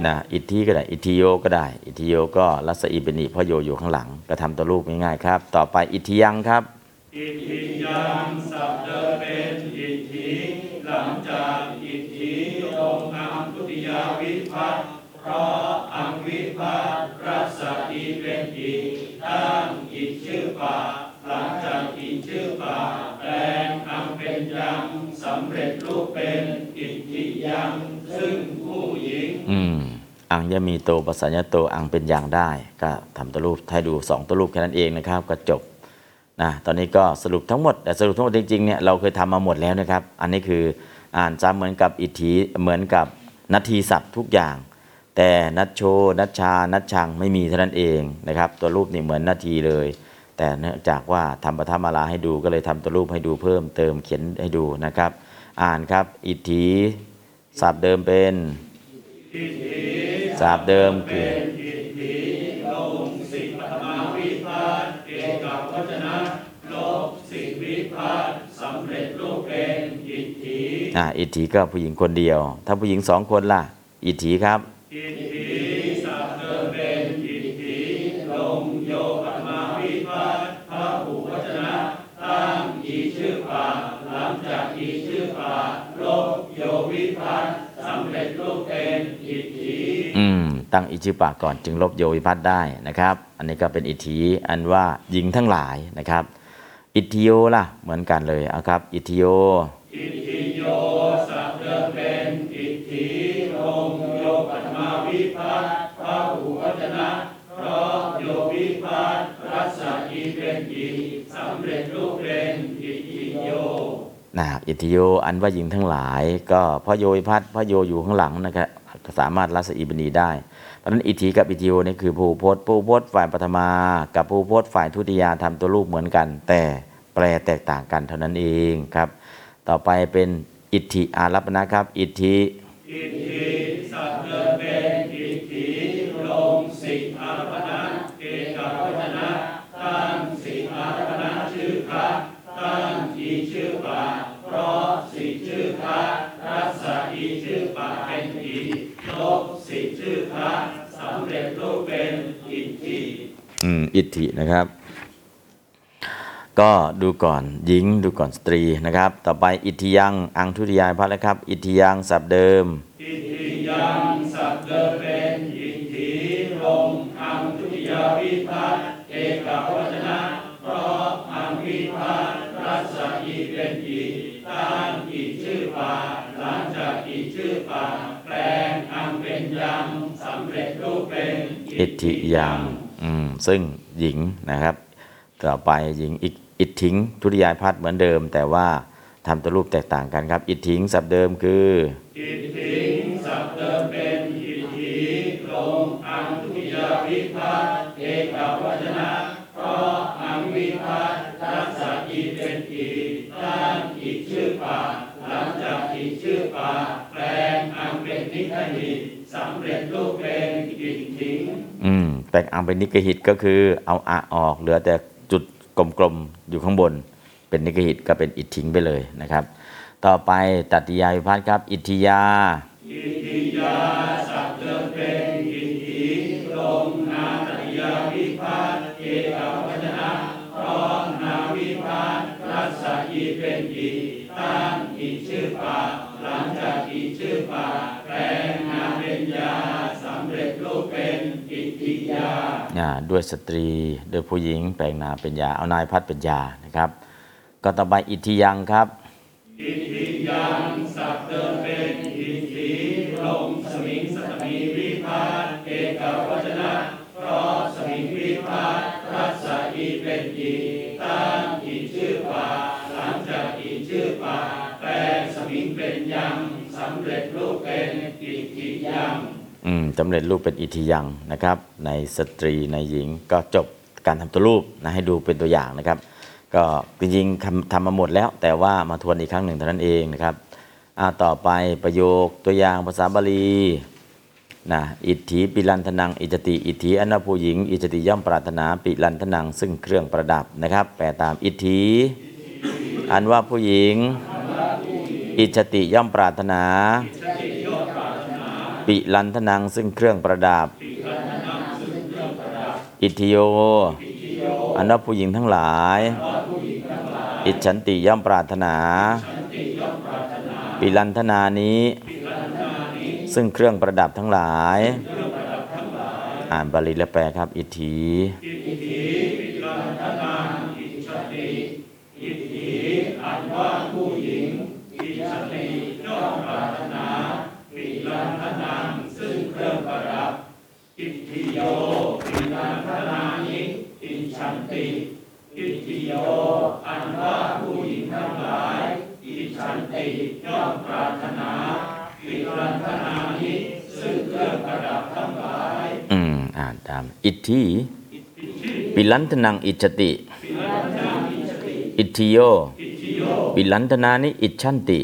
นะอิทธิก็ได้ อิทธิโยก็ได้ อิทธิโยก็รัสอีเป็นอีเพราะโยอยู่ข้างหลังก็ทำตัวรูปง่ายๆครับ ต่อไปอิทธิยังครับอิทธิยังสับเดิมเป็นอิทธิหลังจากอิทธิลงอังคุติยาวิพัตน์เพราะอังวิพัตน์รัศอีเป็นอีกตั้งอิทชื่อป่าหลังจากอิทชื่อป่าแปลงอังเป็นยังสำเร็จรูปเป็นอิทธิยังซึ่งผู้หญิง อังยมีโตปัสสัญญโตอังเป็นอย่างได้ ก็ทำตัวรูปให้ดูสองตัวรูปแค่นั้นเองนะครับก็จบนะตอนนี้ก็สรุปทั้งหมดแต่สรุปทั้งหมดจริงๆเนี่ยเราเคยทำมาหมดแล้วนะครับ อันนี้คืออ่านซ้ำเหมือนกับอิทธิเหมือนกับนาทีศัพท์ทุกอย่าง แต่นัดโชนัดชา นัดชังไม่มีเท่านั้นเองนะครับตัวรูปนี่เหมือนนาทีเลย แต่เนื่องจากว่าทำปฐมมาลาให้ดูก็เลยทำตัวรูปให้ดูเพิ่มเติมเขียนให้ดูนะครับ อ่านครับอิทธิศัพท์เดิมเป็น ศัพท์เดิมคืออิทธิลงสิปฐมาวิพัตน์เอกวจนะลบสิวิพัตสำเร็จรูปเป็นอิทธิอ่าอิทธิก็ผู้หญิงคนเดียว ถ้าผู้หญิงสองคนล่ะ อิทธิครับ อิทธิสัพเดิมเป็นอิทธิลงโยปฐมาวิพัตพระหูวจนะตั้งอีชื่อป่าหลังจากอีชื่อป่าลบโยวิพัต สำเร็จรูปเป็นอิทธิอืม ตั้งอิจิปะก่อนจึงลบโยวิพัตได้นะครับ อันนี้ก็เป็นอิทธิอันว่าหญิงทั้งหลายนะครับ อิทธิโยล่ะเหมือนกันเลยเอาครับ อิทธิโยอิทธิโยสัพเดิมเป็นอิทธิลงโยปัตมาวิพัตน์พระหูวจนะเพราะโยวิพัตน์รัศอีเป็นอีสำเร็จรูปเป็นอิทธิโย นะอิทิโยอันว่าหญิงทั้งหลาย ก็พระโยวิพัฒน์พระโยอยู่ข้างหลังนะครับสามารถรัศอีบณีได้เพราะนั้นอิทธิกับอิทิโยนี่คือภูพจน์ภูพจน์ฝ่ายปฐมา กับภูพจน์ฝ่ายทุติยาทำตัวรูปเหมือนกัน แต่แปลแตกต่างกันเท่านั้นเองครับ ต่อไปเป็นอิทธิอารัปนะครับ อิทธิอิทธิสัพเดิมเป็นอิทธิลงสิอารพนะเอกวจนะตั้งสิอารพนะชื่อคะ ตั้งอีชื่อป่าเพราะสิชื่อคะรัศอีชื่อป่าเป็นอีลบสิชื่อคะสำเร็จรูปเป็นอิทธิอืมอิทธินะครับ ก็ดูก่อนหญิงดูก่อนสตรีนะครับ ต่อไปอิทธิยังอังทุติยายพัฒน์นะครับ อิทธิยังศัพท์เดิม อิทธิยังสัพเดิมเป็นอิทธิลงอังทุติยาวิพัตน์เอกวจนะเพ ราะอังวิพัตน์รัศอีเป็นอีตั้งอีชื่อป่าหลังจากอีชื่อป่าแปลงอังเป็นยังสำเร็จรูปเป็นอิทธิยังอืมซึ่งหญิงนะครับ ต่อไปหญิงอิอิทธิงทุติยายพัฒน์เหมือนเดิม แต่ว่าทำตัวรูปแตกต่างกันครับ อิทธิงศัพท์เดิมคืออิทธิสัพเดิมเป็นอิทธิลงอังทุติยาวิพัตน์เอกว แปลงอังเป็นนิคหิตสำเร็จรูปเป็นอิทธิงอืมแปลงอังเป็นนิกหิตก็คือเอาอะออกเหลือแต่จุดกลมๆอยู่ข้างบน เป็นนิกหิตก็เป็นอิทธิงไปเลยนะครับ ต่อไปตัตติยาวิพัฒน์ครับ อิทธิยาอิทธิยาสัพเดิมเป็นอิทธิลงนาตติยาวิพัตน์เอกวจนะเพราะนาวิพัตน์รัศอีเป็นอีตั้งอีชื่อป่า แปลงนาเป็นยาสำเร็จรูปเป็นอิทธิยาอ่าด้วยสตรีด้วยผู้หญิงแปลงนาเป็นยา เอานายพัดเป็นยานะครับ ก็ต่อไปอิทธิยังครับ อิทธิยังสัพเดิมเป็นอิทธิลงสมิงสตมีวิพัตน์เอกวจนะเพราะสมิงวิพัตน์รัศอีเป็นอีตั้งอีชื่อป่าหลังจากอีชื่อป่าแปลงสมิงเป็นยังสำเร็จรูปเป็น อิทธิยังอืมสำเร็จรูปเป็นอิทธิยังนะครับ ในสตรีในหญิงก็จบการทำตัวรูปนะให้ดูเป็นตัวอย่างนะครับ ก็จริงๆทำทำมาหมดแล้ว แต่ว่ามาทวนอีกครั้งหนึ่งเท่านั้นเองนะครับอ่าต่อไปประโยคตัวอย่างภาษาบาลีนะอิทธิปิลันธนัง อิจติ อิทธิอนนาผู้หญิง อิจติย่อมปรารถนาปิลันธนัง ซึ่งเครื่องประดับนะครับ แปลตามอิทธิอันว่าผู้หญิง อิจติย่อมปรารถนา ปิลันธนังซึ่งเครื่องประดับ อิทธิโย อันว่าผู้หญิงทั้งหลาย อิจฉันติย่อมปรารถนา ปิลันธนานี้ ซึ่งเครื่องประดับทั้งหลาย อ่านบาลีและแปลครับ อิทธี ธีปิลันธนังอิจติ อิทิโย ปิลันธนานิอิจฉันติ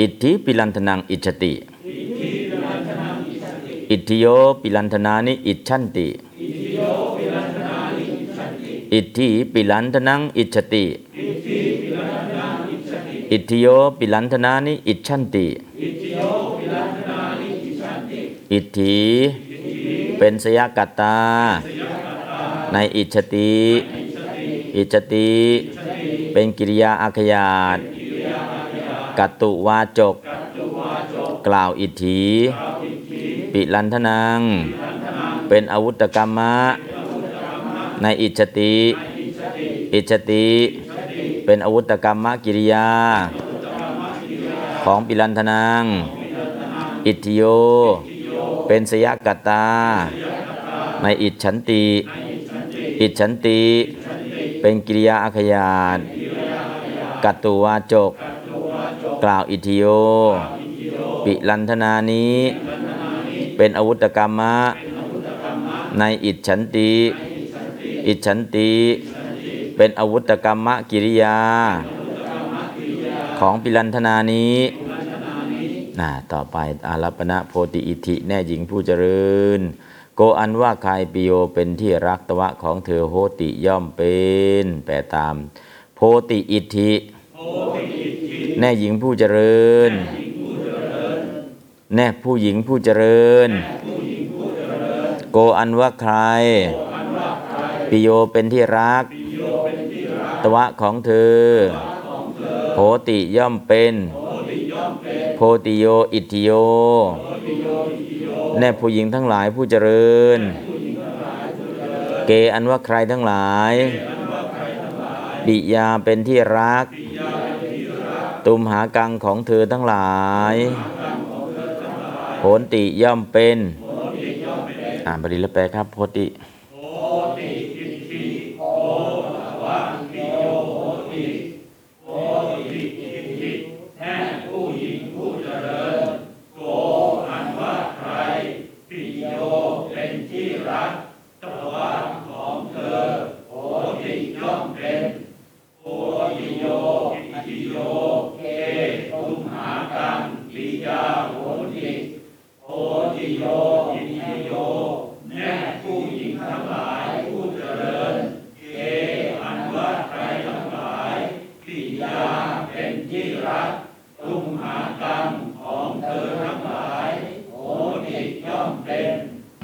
อิทธิปิลันธนังอิจติ อิทิโยปิลันธนานิอิจฉันติอิทธิปิลันธนังอิจติ อิทิโยปิลันธนานิอิจฉันติ อิทธิ เป็นสยกัตตา ในอิจฉติ อิจฉติ เป็นกิริยาอาขยาตกัตตุวาจก กล่าวอิทธิ ปิลันทนัง เป็นอาวุธกรรมะ ในอิจฉติ อิจฉติ เป็นอาวุธกรรมะกิริยา ของปิลันทนัง อิทธิโย เป็นสยกัตตา ในอิจฉันติ อิจฉันติ เป็นกิริยาอาขยาตกัตตุวาจก กล่าวอิทิโย ปิลันธนานี้ เป็นอาวุธกรรมะ ในอิจฉันติ อิจฉันติ เป็นอาวุธกรรมะกิริยา ของปิลันธนานี้ นะต่อไปอารัปณะโพติอิทธิแน่หญิงผู้เจริญ โกอันว่าใครปิโยเป็นที่รักตวะของเธอโหติย่อมเป็น แปลตาม โพติอิทธิแน่หญิงผู้เจริญ แน่ผู้หญิงผู้เจริญ โกอันว่าใคร ปิโยเป็นที่รัก ตวะของเธอโหติย่อมเป็น โพติโยอิทธิโย แน่ผู้หญิงทั้งหลายผู้เจริญ เกอันว่าใครทั้งหลาย ปิยาเป็นที่รัก ตุมหากังของเธอทั้งหลายโหนติย่อมเป็น อ่านบาลีแลแปลครับโพติ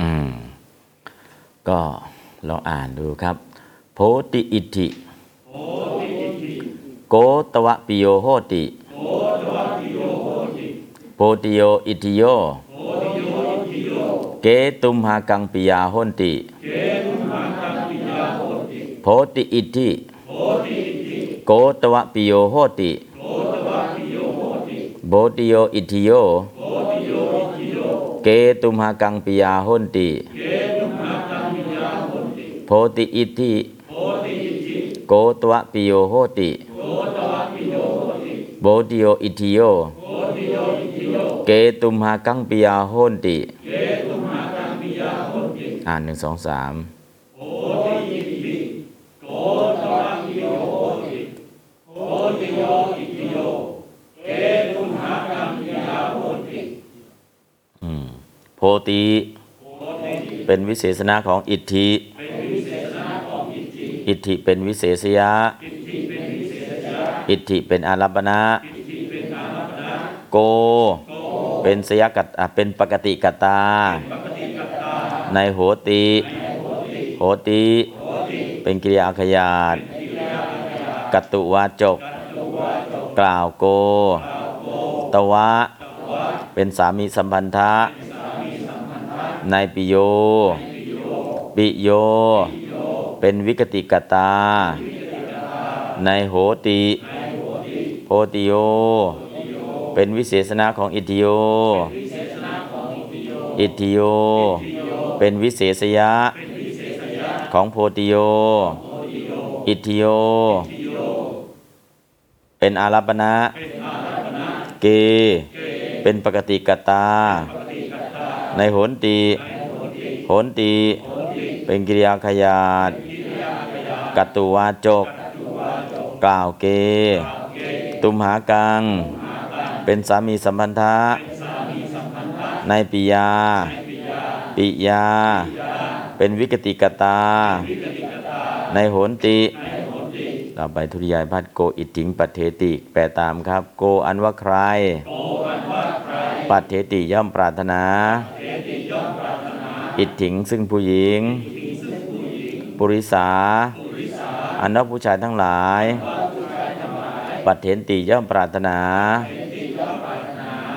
อืม ก็ลองอ่านดูครับ โพติอิทิโกตวะปิโยโหติโพติโยอิทิโย เกตุมหากังปิยาโหนติ โพติอิทิโกตวะปิโยโหติโบติโยอิทิโย เกตุมหากังปิยาโหนติ โพติอิทิ โกตวะปิโยโหติโบติโยอิทิโยเกตุมหากังปิยาโหนติอ่านหนึ่งสองสามอืมโพติ เป็นวิเศษณะของอิทธิ อิทธิเป็นวิเศษยะ อิทธิเป็นอารัปณะโก เป็นสยกัตเป็นปกติกตา ในโหติ โหติ เป็นกิริยาขยาตกัตตุวาจก กล่าวโก ตวะ เป็นสามีสัมพันธะ ในปิโย ปิโย เป็นวิกติกตา ในโหติ โพติโย เป็นวิเศษณะของอิทิโย อิทิโย เป็นวิเศษยะของโพติโย อิทิโย เป็นอารัปณะเก เป็นปกติกตา ในโหนติโหนติ เป็นกิริยาขยาด กัตตุวาจก กล่าวเก ตุมหากัง เป็นสามีสัมพันธะในปิยา ปิยา เป็นวิกติกตา ในโหนติต่อไปทุติยายพัดโกอิติงปัเทติ แปลตามครับ โกอันว่าใคร ปัเทติย่อมปรารถนา อิทถิงซึ่งผู้หญิง ปุริสา อันว่าผู้ชายทั้งหลาย ปัดเถนติย่อมปรารถนา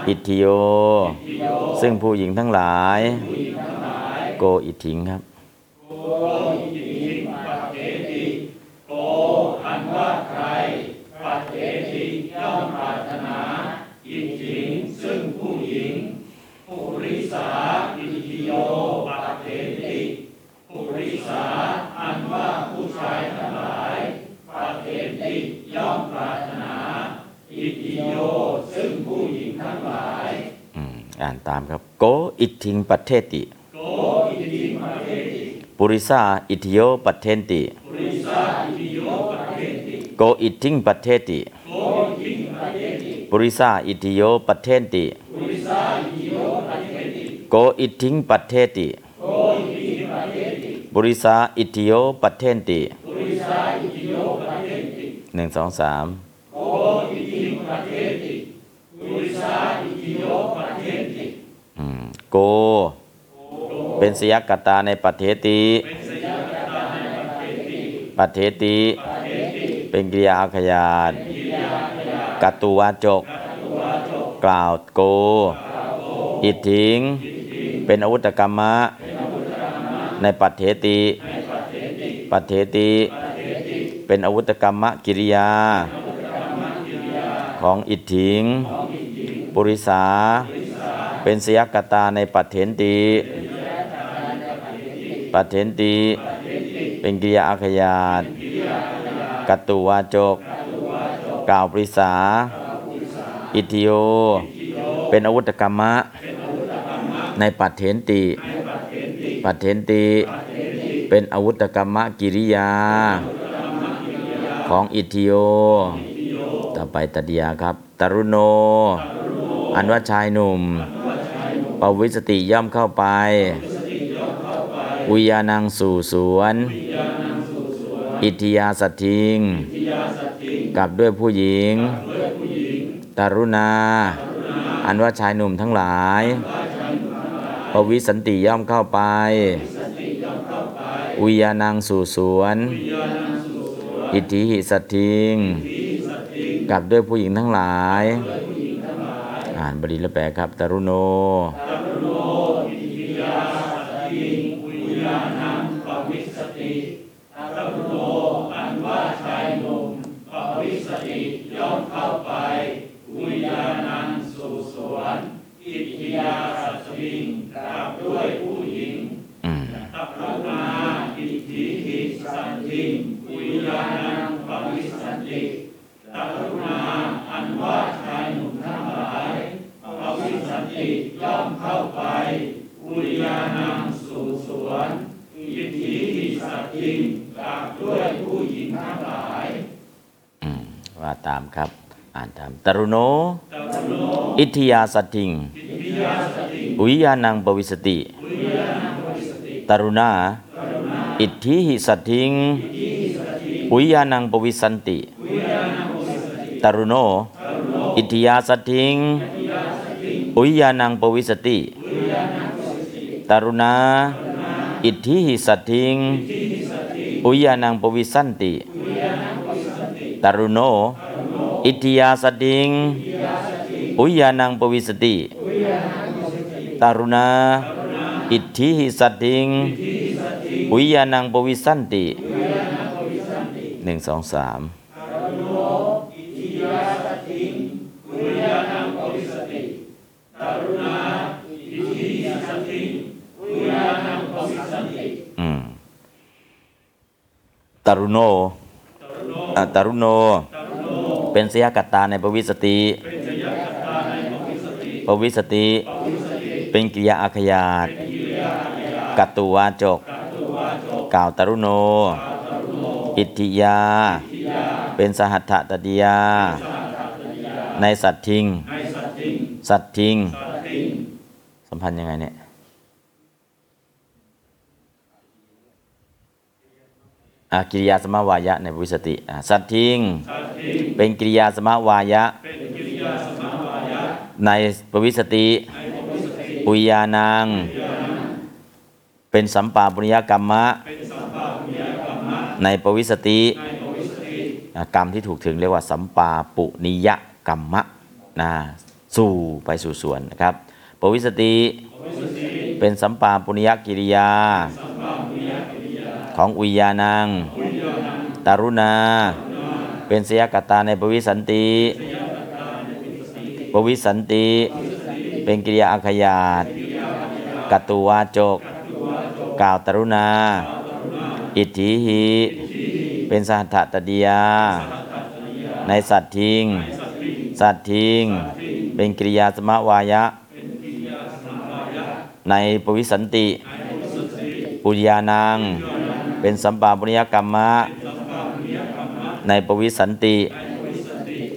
อิทธิโย ซึ่งผู้หญิงทั้งหลาย โกอิทถิงครับ อันว่าใครปัจเจติย่อมปรารถนาอิทธิงซึ่งผู้หญิงปุริสาอิทธิโยปัจเจติปุริสาอันว่าผู้ชายทั้งหลายปัจเจติย่อมปรารถนา อิท ธิโยซึ่งผู้หญิงทั้งหลายอืมอ่านตามครับ โกอิทธิงปัตเทติโกอิทธิมาเทติปุริสาอิทธิโยปัตเทนติปุริสาอิทธิโยปัจเจติโกอิทธิงปัตเทติโกอิทธิมาเทติปุริสาอิทธิโยปัตเทนติปุริสาอิทธิโยปัจเจติโกอิทธิงปัตเทติโกอิทธิมาเทติปุริสาอิทธิโยปัตเทนติปุริสาอิทธิโยปัจเจติหนึ่งสองสามโออิทิปัจเทติปุริสาอิทิโยปัจเทติอืมโก เป็นสยกตาในปัตเทติปัตเทติ เป็นกิริยาอาขยาตกัตตุวาจก กล่าวโก อิทธิง เป็นอาวุธกรรมะ ในปัตเทติปัตเทติ เป็นอาวุธกรรมะกิริยา ของอิทธิง ปุริสา เป็นสยกตาในปัตเถนติ ปัตเถนติ เป็นกิริยาอาขยาตกัตตุวาจก กล่าวปริสา อิทิโย เป็นอาวุธกรรมะ ในปัตเถนติ ปัตเถนติ เป็นอาวุธกรรมะกิริยา ของอิทิโยต่อ ไปตัดยาครับ ตรุโน อันว่าชายหนุ่ม ปวิสติย่อมเข้าไปวิยานังสู่สวน อิทธิยาสัตทิง กับด้วยผู้หญิง ตรุณา อันว่าชายหนุ่มทั้งหลาย ปวิสันติย่อมเข้าไปวิยานังสู่สวน อิทธิหิสัตทิง กับด้วยผู้หญิงทั้งหลาย อ่านบาลีและแปลครับตรุโน อันว่าชายหนุ่มปวิสติย่อมเข้าไปวิญาณังสู่สวน อิทธิยาสัตวิงกับด้วยผู้หญิง อืม ตัพพนาอิทธิหิสันติวิญาณังปวิสันติตัพพนาอันว่าชายหนุ่มทั้งหลายปวิสันติย่อมเข้าไปวิญาณังสู่สวน อิทธิหิสัตติงกับด้วยผู้หญิงทั้งหลาย อืมว่า ตามครับ อ่านตามตรุโน อิทธิยาสัตทิงวิยานังปวิสติ ตรุณา อิทธิหิสัตทิงวิยานังปวิสันติ ตรุโน อิทธิยาสัตทิงวิยานังปวิสติ ตรุณา อิทธิหิสัตทิง อุยานังปวิสันติตตรุโน อิทธิยาสดิง อุยานังปวิสติตารุณาอิทธิหิสดิง อุยานังปวิสันติหนึ่งสองสามอืมตรุโนอะตรุโน เป็นสยกัตตาในปวิสติปวิสติ เป็นกิริยาอาขยาตกัตตุวาจก กล่าวตรุโน อิทธิยา เป็นสหัตถตติยา ในสัตทิง สัตทิง สัมพันธ์ยังไงเนี่ยอะกิริยาสมาวายะในวิสติ สัตทิง เป็นกิริยาสมาวายะ ในปวิสติอุยานัง เป็นสัมปาปุญญกรรมะ ในปวิสติกรรมที่ถูกถึงเรียกว่าสัมปาปุนิยกรรมะนะสู่ไปสู่ส่วนนะครับปวิสติเป็นสัมปาปุญญกิริยา ของอุยยานัง ตารุณา เป็นสยกตาในปวิสันติปวิสันติ เป็นกิริยาอาขยาตกัตตุวาจก กล่าวตรุณา อิทธิหิ เป็นสหัตถตติยในสัตทิง สัตทิง เป็นกิริยาสมวายะ ในปวิสันติ ปุญญานัง เป็นสัมปาปุญญกรรมะ ในปวิสันติ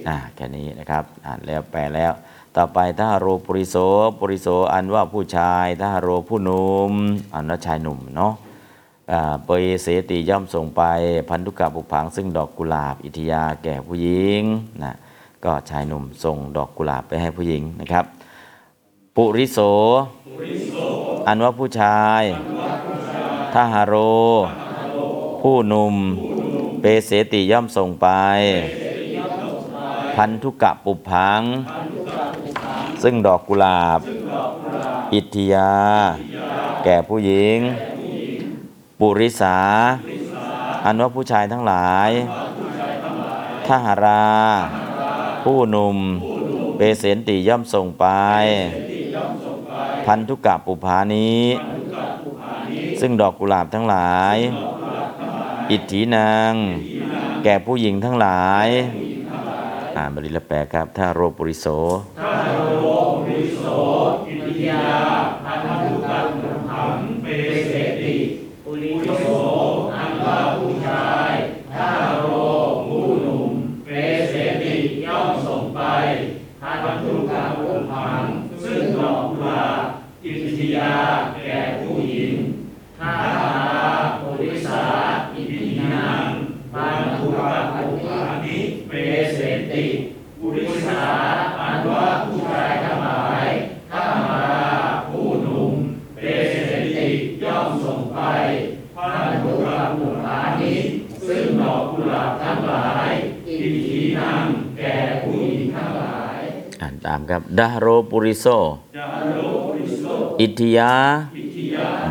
อ่าแค่นี้นะครับอ่านแล้วแปลแล้ว ต่อไปถ้าโรปุริโสปุริโสอันว่าผู้ชายถ้าโรผู้หนุ่มอันว่าชายหนุ่มเนาะเปยเสติย่อมส่งไปพันธุกะปุกผังซึ่งดอกกุหลาบอิทยาแก่ผู้หญิงนะก็ชายหนุ่มส่งดอกกุหลาบไปให้ผู้หญิงนะครับ ปุริโส อันว่าผู้ชายถ้าหาโร ผู้หนุ่ม เปเสติย่อมส่งไป พันธุกะปุพัง ซึ่งดอกกุหลาบ อิทธิยา แก่ผู้หญิง ปุริสา อันว่าผู้ชายทั้งหลายทหารา ผู้หนุ่ม เปเสนติย่อมส่งไป พันธุกะปุภานี้ ซึ่งดอกกุหลาบทั้งหลาย อิทธินางแก่ผู้หญิงทั้งหลาย อ่านบริลแปลครับ ถ้าโรปุริโสถ้าโรปุริโสอิทธิยา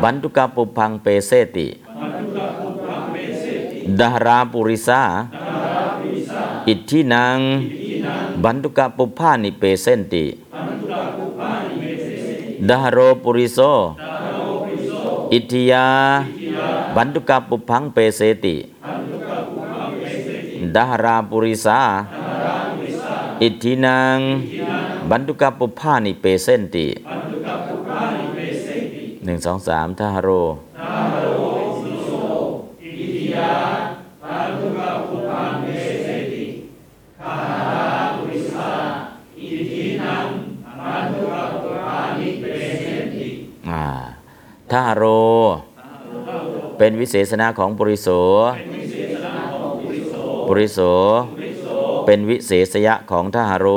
บันตุกะปุพังเปเสติดาราปุริสาอิทธินังบันตุกะปุพ บันตุกะปุพังเปเสติดาราปุริสาอิทธินังบันตุกะปุพานิเปเสนติหนึ่งสองสามทหารโรอ่าทหารโร เป็นวิเศษณะของปุริโส ปุริโส เป็นวิเศษยะของทหารโร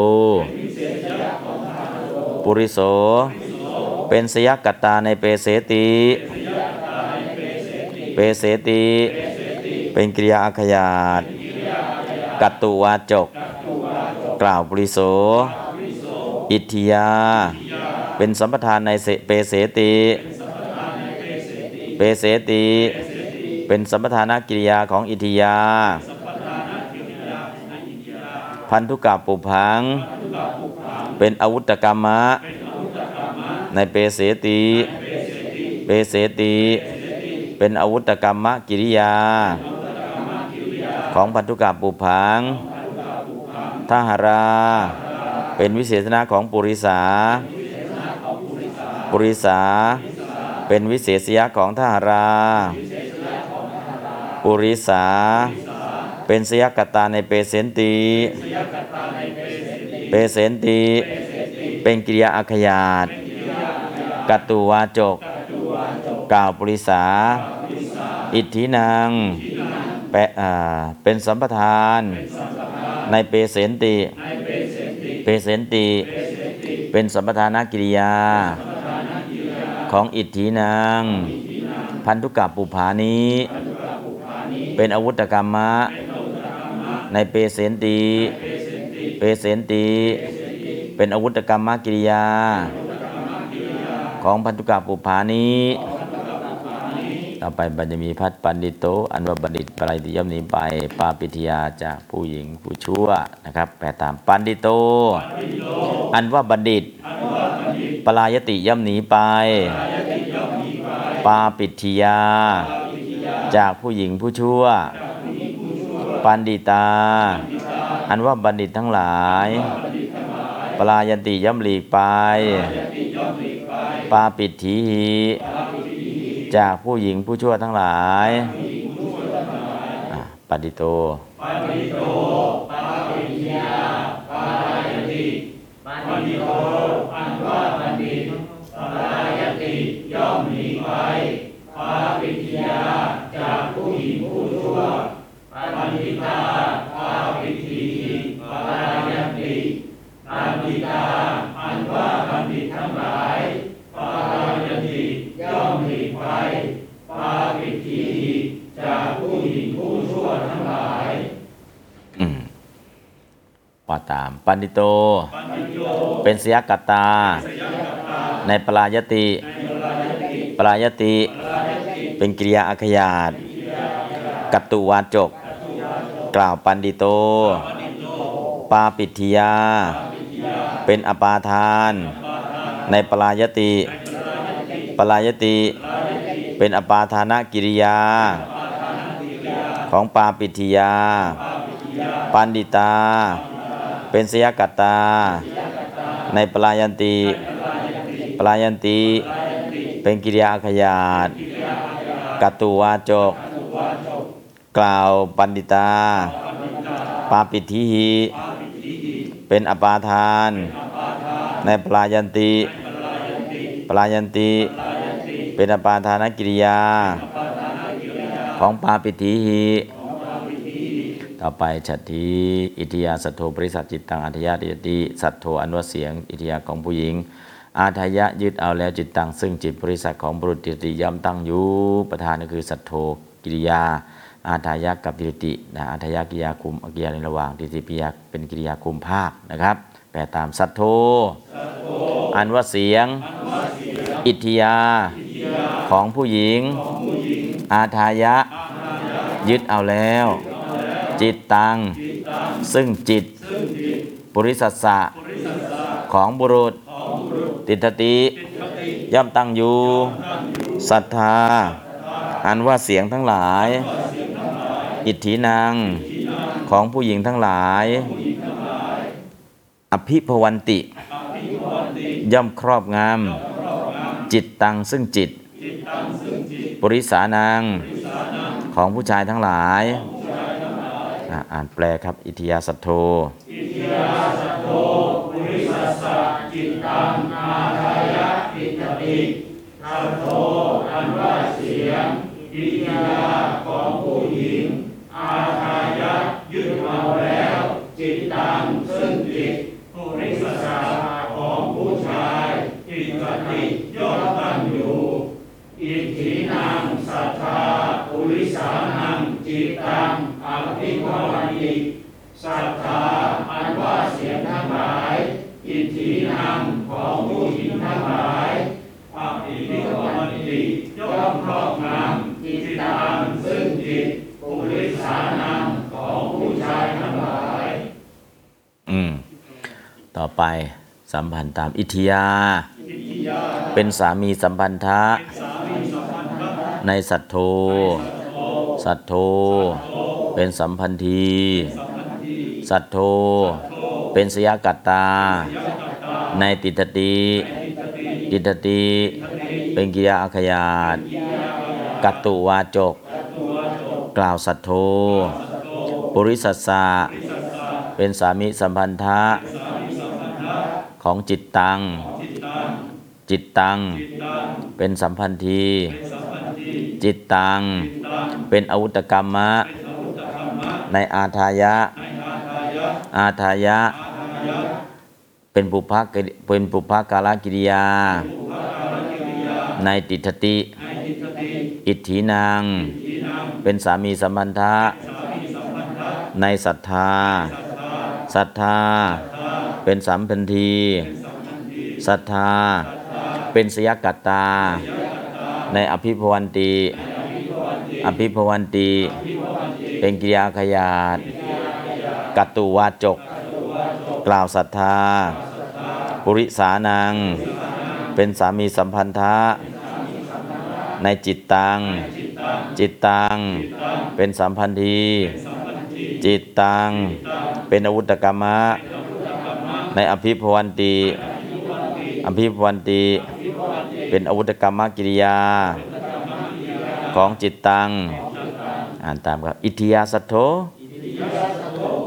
ปุริโส เป็นสยกัตตาในเปเสติ เปเสติ เป็นกิริยาอาขยาตกัตตุวาจก กล่าวปุริโส อิทธิยา เป็นสัมปทานในเปเสติ เปเสติ เป็นสัมปทานกิริยาของอิทธิยา พันธุกับปุพัง เป็นอาวุธกรรมะ ในเปเสติ เปเสติ เป็นอาวุธกรรมะกิริยา ของพันธุกับปุพังทหารา เป็นวิเศษณะของปุริสา ปุริสา เป็นวิเศษยะของทหารา ปุริสา เป็นสยกตาในเปเสนติ เปเสนติ เป็นกิริยาอาขยาตกตุวาจก กล่าวปริสา อิทธินางเป็นสัมปทาน ในเปเสนติ เปเสนติ เป็นสัมปทานกิริยา ของอิทธินาง พันธุกับปุภานี้ เป็นอาวุธกรรมะ ในเปเสนติ เปเสนติ เป็นอาวุธกรรมกิริยา ของพันธุกับปุภานี้ ต่อไปบัญญมีพัฒปันดิโต อันว่าบัณฑิตปรายติย่อมหนีไป ปาปิทยาจากผู้หญิงผู้ชั่วนะครับ แปลตามปันดิโต อันว่าบัณฑิต ปรายติย่อมหนีไป ปาปิทยา จากผู้หญิงผู้ชั่ว ปันดิตา อันว่าบัณฑิตทั้งหลาย ปลายันติย่ำหลีกไป ปาปิดทีหิจากผู้หญิงผู้ชั่วทั้งหลายปฏิโตปฏิโตปาปิยาปายันติปฏิโตอันว่าบัณฑิตปลายันติย่อมหนีไปปาปิยา ว่าตาม ปันดิโต เป็นเสียกัตตา ในปรายติ ปรายติ เป็นกิริยาอาขยาตกัตตุวาจก กล่าวปันดิโต ปาปิทิยา เป็นอปาทาน ในปรายติ ปรายติ เป็นอปาทานกิริยา ของปาปิทิยา ปันดิตา เป็นสยกัตตา ในปลายันติปลายันติเป็นกิริยาขยาตกัตตุวาจก กล่าวปันดิตา ปาปิทิหิ เป็นอปาทาน ในปลายันติปลายันติเป็นอปาทานกิริยา ของปาปิทิหิ ต่อไปฉัตทีอิทยาสัทโธปริสัทจิตตังอัธยาติยติสัทโธอันวเสียง อิทยาของผู้หญิง อาทายะยึดเอาแล้วจิตตังซึ่งจิตบริษัทของบุรุษติติย่อมตั้งอยู่ประธานก็คือสัทโธกิริยา อาทายะกับติตินะอาทายะกิริยาคุมกิริยาในระหว่างติติปิยาเป็นกิริยาคุมภาคนะครับแปลตามสัทโธอันว่าเสียง อิทธิยา ของผู้หญิง อาทายะ ยึดเอาแล้ว จิตตัง ซึ่งจิต ปุริสัสสะของบุรุษ ติทติ ย่อมตั้งอยู่ศรัทธา อันว่าเสียงทั้งหลาย อิทธินาง ของผู้หญิงทั้งหลาย อภิพวันติ ย่อมครอบงำจิตตังซึ่งจิต ปุริสานางของผู้ชายทั้งหลาย อ่านแปลครับ อิทิยาสัทโธอิทิยาสัทโธปุริสสะจิตตังอาทายะปิตติสัทโธอันว่าเสียงอิทิยาของผู้หญิง อาทายะยึดเอาแล้ว จิตตังซึ่งจิตปุริสสะของผู้ชายปิตติย่อมตั้งอยู่อิทินังสัทธาปุริสานังจิตตัง ภิกวันติสัทธาอันว่าเสียงทั้งหลาย อิทธินังของผู้หญิงทั้งหลายอภิภิกวันติย่อมครอบงำจิตตามซึ่งจิตปุริสานังของผู้ชายทั้งหลาย อืม ต่อไปสัมพันธ์ตามอิทิยา เป็นสามีสัมพันธะ ในสัตโท สัตโท เป็นสัมพันธี สัตโธเป็นสยกัตตา ในติตติติตติเป็นกิริยาอาขยาตกัตตุวาจก กล่าวสัตโธปุริสัสสะเป็นสามิสัมพันธะของจิตตัง จิตตัง เป็นสัมพันธี จิตตัง เป็นอาวุตกรรมะ ในอาทายะ อาทายะ เป็นปุพพกิริเป็นปุพการกิริยา ในติทติ อิทธินาง เป็นสามีสัมพันธะ ในศรัทธา ศรัทธา เป็นสัมพันธีศรัทธา เป็นสยกัตตา ในอภิพวันติอภิพวันติ เป็นกิริยาขยาตกัตตุวาจก กล่าวศรัทธา ปุริสานัง เป็นสามีสัมพันธะ ในจิตตัง จิตตัง เป็นสัมพันธี จิตตัง เป็นอาวุธกรรมะ ในอภิพวันติอภิพวันติเป็นอาวุธกรรมกิริยา ของจิตตัง อ่านตามครับ อิทธิยาสัทโธ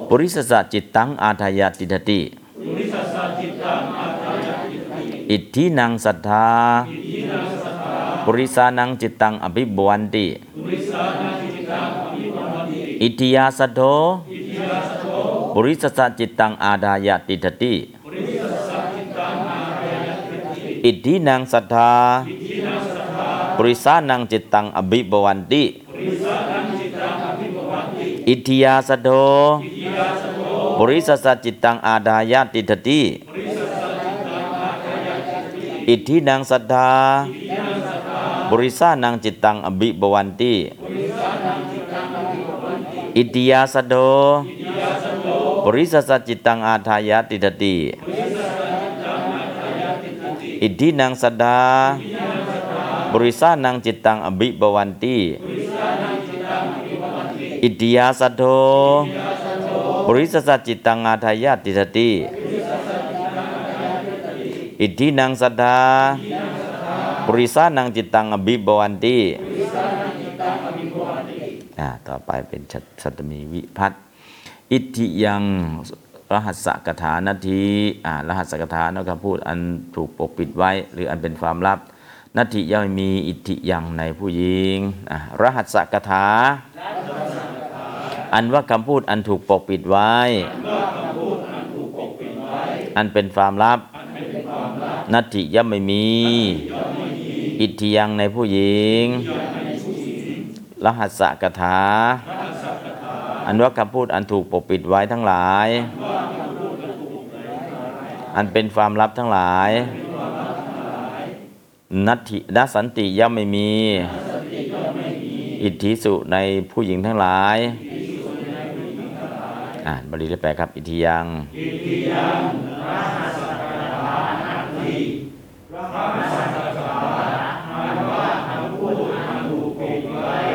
ปุริสสะจิตตังอาทายาติทติอิทธินังสัทธาปุริสานังจิตตังอภิบวันติอิทธิยาสัทโธปุริสสะจิตตังอาทายาติทติอิทธินังสัทธาปุริสานังจิตตังอภิบวันติ อิทธิยาสัโธปุริสสะจิตตังอาดายาติทติอิทธินังสัทธาปริสานังจิตตังอภิบวันติอิทิยาสัโธปุริสสะจิตตังอาทายาติทติอิทธินังสัทธาปริสานังจิตตังอภิบวันติ อิทธิยาสัทโธปุริสสะจิตตังอาทายาติทติ อิทธินังสัทธาปุริสานังจิตตังอภิบวันติอ่าต่อไปเป็นชัตสัตตมีวิพัตอิทธิยังรหัสสกถานาทีอ่ารหัสสกถานะคำพูดอันถูกปกปิดไว้ หรืออันเป็นความลับนาทีย่อมมีอิทธิยังในผู้หญิงอ่ารหัสสกถา อันว่าคำพูดอันถูกปกปิดไว้ อันเป็นความลับ นัตถิย่อมไม่มี อิทธิยังในผู้หญิง รหัสสกถา อันว่าคำพูดอันถูกปกปิดไว้ทั้งหลาย อันเป็นความลับทั้งหลาย นัตถิดสันติย่อมไม่มี อิทธิสุในผู้หญิงทั้งหลาย อ่านบาลีได้แปลครับ อิทิยัง อิทิยังพระมาสักการะนักทีพระมาสักการะมันว่าคำพูดอันถูกปิดเลย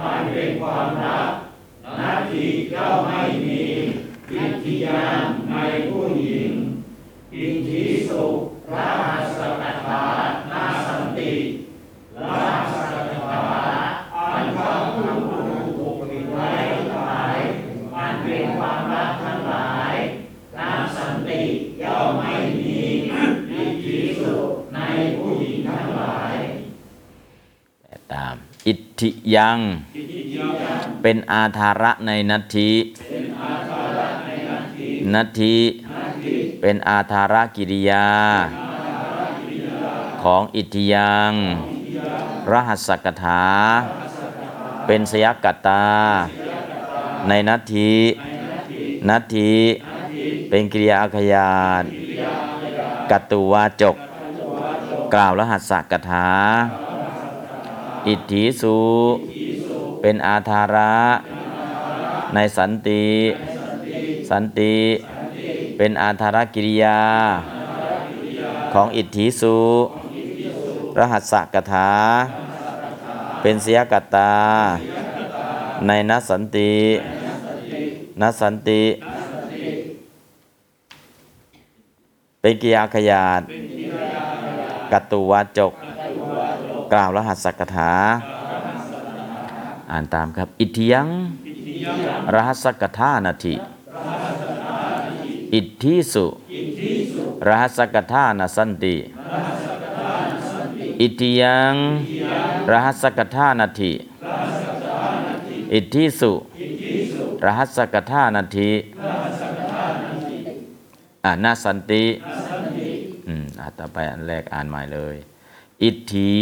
มันเป็นความลับนักทีก็ไม่ ทธิยัง เป็นอาธาระในนัตถินัตถิเป็นอาธาระกิริยา ของอิทธิยัง รหัสสกถา เป็นสยกัตตา ในนัตถินัตถิเป็นกิริยาอาขยาตกัตตุวาจก กล่าวรหัสสกถา อิทธิสูเป็นอาธาระ ในสันติ สันติ เป็นอาธารกิริยา ของอิทธิสูรหัสสกถา เป็นเสียกัตตา ในนัสสันตินัสสันติ เป็นกิยาขยาดกัตตุวาจก กล่าวรหัสสกถา อ่านตามครับ อิทธิยังรหัสสกถานาทิอิทธิสุรหัสสกถานาสันติอิทิยังรหัสสกถานาทิอิทธิสุรหัสสกถานาทิอ่านาสันติ อืมอ่าต่อไปอันแรกอ่านใหม่เลย อิทธิ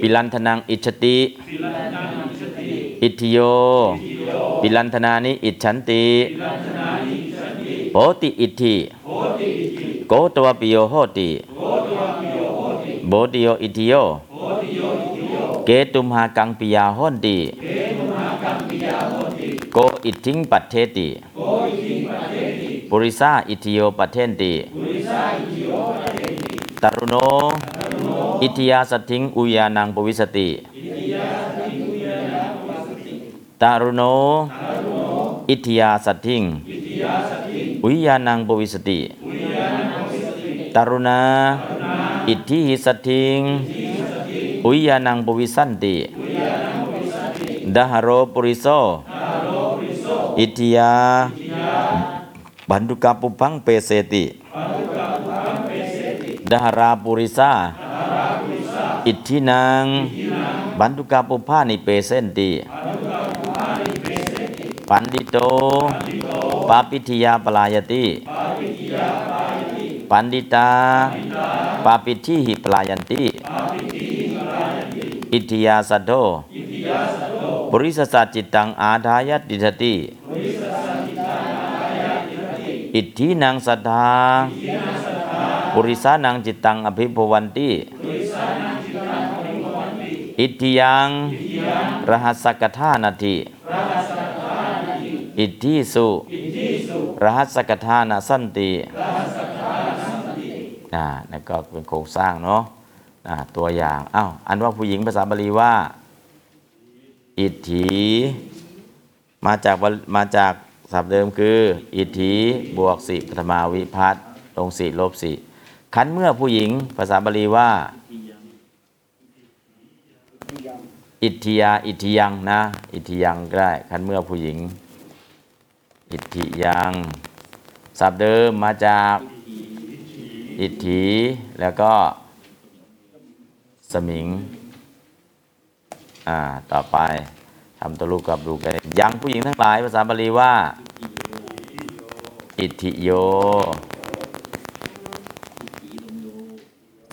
ปิลันธนังอิชติอิทธิโย ปิลันธนานิอิจฉันติโหติอิทธิโกตวปิโยโหติโบติโยอิทธิโยเกตุมหากังปิยาโหนติโกอิทธิงปัตเทติปุริสาอิทธิโยปัตเทนติตรุโน อิทธิยาสัตถิงอุยานังปวิสติตารุโน อิทธิยาสัตถิงอุยานังปวิสติตารุณาอิทธิหิสัตถิงอุยานังปวิสันติดหโรปุริโสอิทธิยาบันดุกาปุพังเปเสติดหราปุริสา อิทธินางบันทุกาปุพานิเปเสนติปันดิโตปาปิทิยาปลายติ ปันดิตาปาปิทิหิปลายันติ อิทธิยาสัทโธบริสสัจจิตังอาทายติทติ อิทธินางสัทธาปุริสานังจิตตังอภิภวันติ อิทธิยังรหัสสกทานาทิอิทธิสุรหัสสกทานาสันติอ่านั่นก็เป็นโครงสร้างเนาะอ่าตัวอย่างอ้าวอันว่าผู้หญิงภาษาบาลีว่า อิทธิมาจากวลมาจากศัพท์เดิมคือ อิทธิบวกสิปฐมาวิพัตน์ลงสิลบสิคันเมื่อผู้หญิงภาษาบาลีว่า อิทธิยา อิทธิยังนะ อิทธิยังก็ได้คันเมื่อผู้หญิง อิทธิยังศัพท์เดิมมาจากอิทธิแล้วก็สมิง อ่า ต่อไปทำตัวลูกกับลูกเองยังผู้หญิงทั้งหลายภาษาบาลีว่า อิทธิโย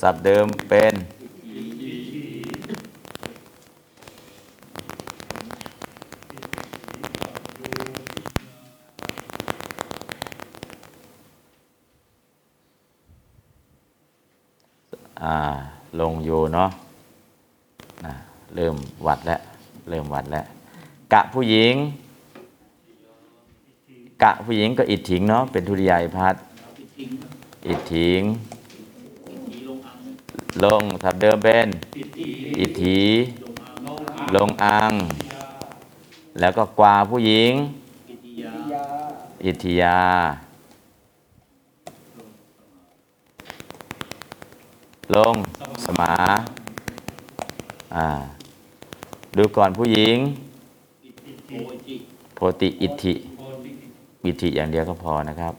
ศัพท์เดิมเป็น ลงโยเนาะนะเริ่มวัดแล้วเริ่มวัดแล้วกะผู้หญิง กะผู้หญิงก็อิดถิงเนาะเป็นทุริยายพัดอิดถิงลงทับเดิมเป็นอิทธิลงอัง แล้วก็กวาผู้หญิงยาอิทธิยา ลงสมาอ่าดูก่อนผู้หญิง โพติอิทธิอิทธิอย่างเดียวก็พอนะครับ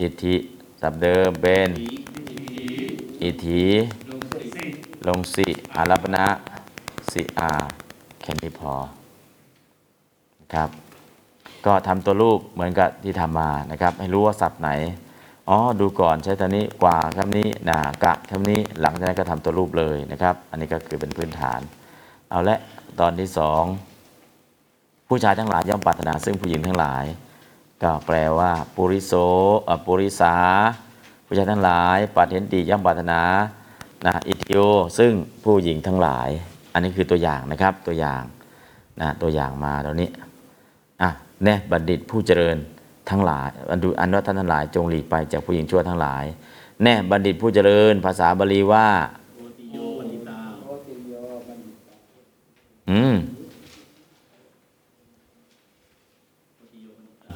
อิทธิสับเดิมเป็นอิทธิลงสิอารัปนะสิอาแค่นี้พอนะครับ ก็ทำตัวรูปเหมือนกับที่ทำมานะครับ ให้รู้ว่าศัพท์ไหน อ๋อดูก่อนใช้ตัวนี้กว่าคำนี้หนากะคำนี้หลังจากนั้นก็ทำตัวรูปเลยนะครับ อันนี้ก็คือเป็นพื้นฐาน เอาละตอนที่สองผู้ชายทั้งหลายย่อมปรารถนาซึ่งผู้หญิงทั้งหลาย ก็แปลว่าปุริโสอปุริสาผู้ชายทั้งหลายปัดเห็นติย่อมปรารถนานะอิทิโอซึ่งผู้หญิงทั้งหลาย อันนี้คือตัวอย่างนะครับตัวอย่างนะตัวอย่างมาตอนนี้อะแน่บัณฑิตผู้เจริญ ทั้งหลายอันดูอันว่าท่านทั้งหลายจงหลีกไปจากผู้หญิงชั่วทั้งหลาย แน่บัณฑิตผู้เจริญภาษาบาลีว่าโอติโยปณิตาโอติโยบัณฑิตาอืม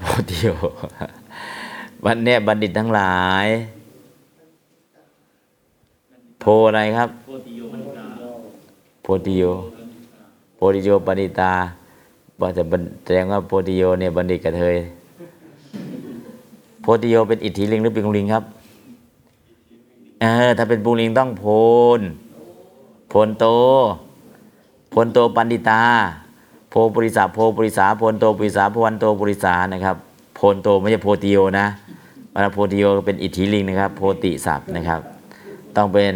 โพธิโยวันเนี้ยบัณฑิตทั้งหลาย โพอะไรครับโอติโยโพธิโยโพธิโยปณิตาบอกจะแสดงว่าโพธิโยเนี่ยบัณฑิตกระเทย โพธิโยเป็นอิทธิลิงหรือป็นกุลิงครับเออถ้าเป็นปุลิงต้องโภนโภนโต โภนโตปัณฑิตา โภปุริสาโภปุริสาโภนโตปุริสาภวันโตปุริสานะครับ โภนโตไม่ใช่โภติโยนะมันโภติโยเป็นอิทธิลิงนะครับ โภติศัพท์นะครับ ต้องเป็น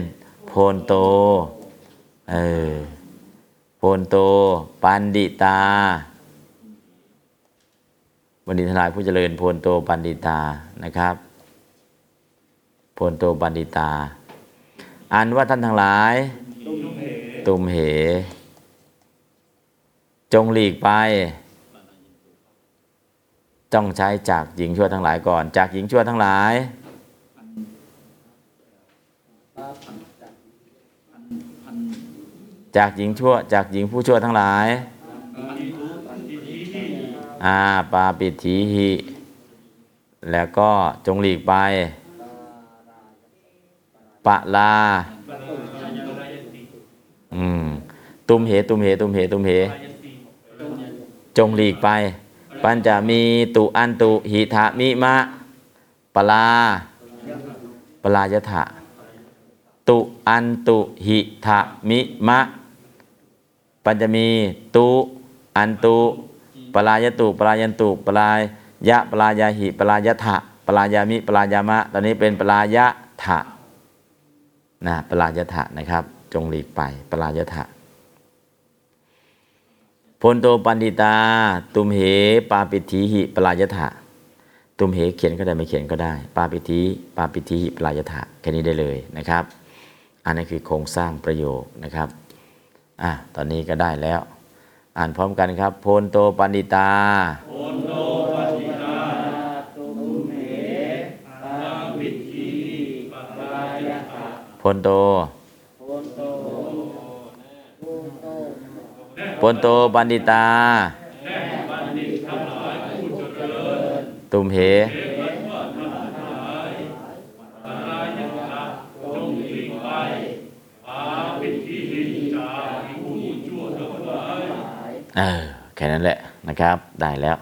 โภนโตเออโภนโต ปัณฑิตา บัณฑิตทั้งหลายผู้เจริญโภนโตปัณฑิตานะครับโพนโตปันดิตา อันว่าท่านทั้งหลาย ตุมเห จงหลีกไป ต้องใช้จากหญิงชั่วทั้งหลายก่อน จากหญิงชั่วทั้งหลาย จากหญิงชั่ว จากหญิงผู้ชั่วทั้งหลาย อาปาปิถีหิ แล้วก็จงหลีกไป ปะลาติอืม ตุมเหตุมเหตุมเหตุมเหติจงหลีกไป ปัญจะมีตุอันตุหิทะมิมะ ปลา ปลายถะตุอันตุหิทะมิมะ ปัญจะมีตุอันตุ ปลายตุปลายันตุปลายะปลายาหิปลายถะปลายามิปลายามะ ตอนนี้เป็นปลายะถะนะปลายถะนะครับ จงหลีกไปปลายถะพลโตปันดิตา ตุมเหปาปิธีหิปลายถะตุมเหเขียนก็ได้ไม่เขียนก็ได้ ปาปิธีปาปิธีหิปลายถะแค่นี้ได้เลยนะครับ อันนี้คือโครงสร้างประโยคนะครับอะตอนนี้ก็ได้แล้ว อ่านพร้อมกันครับพลโตปันดิตาโอนโตปฏิตาตุมเหตาวิธีปรายตาพลโตพนโตโพนโตพลโตปันดิตานิตาตุมเห เอวัตว่าทั้งหลายปะรายตาจงหลีกไปปาปิทิจากผู้ชั่วทั้งหลาย เออแค่นั้นแหละนะครับ ได้แล้ว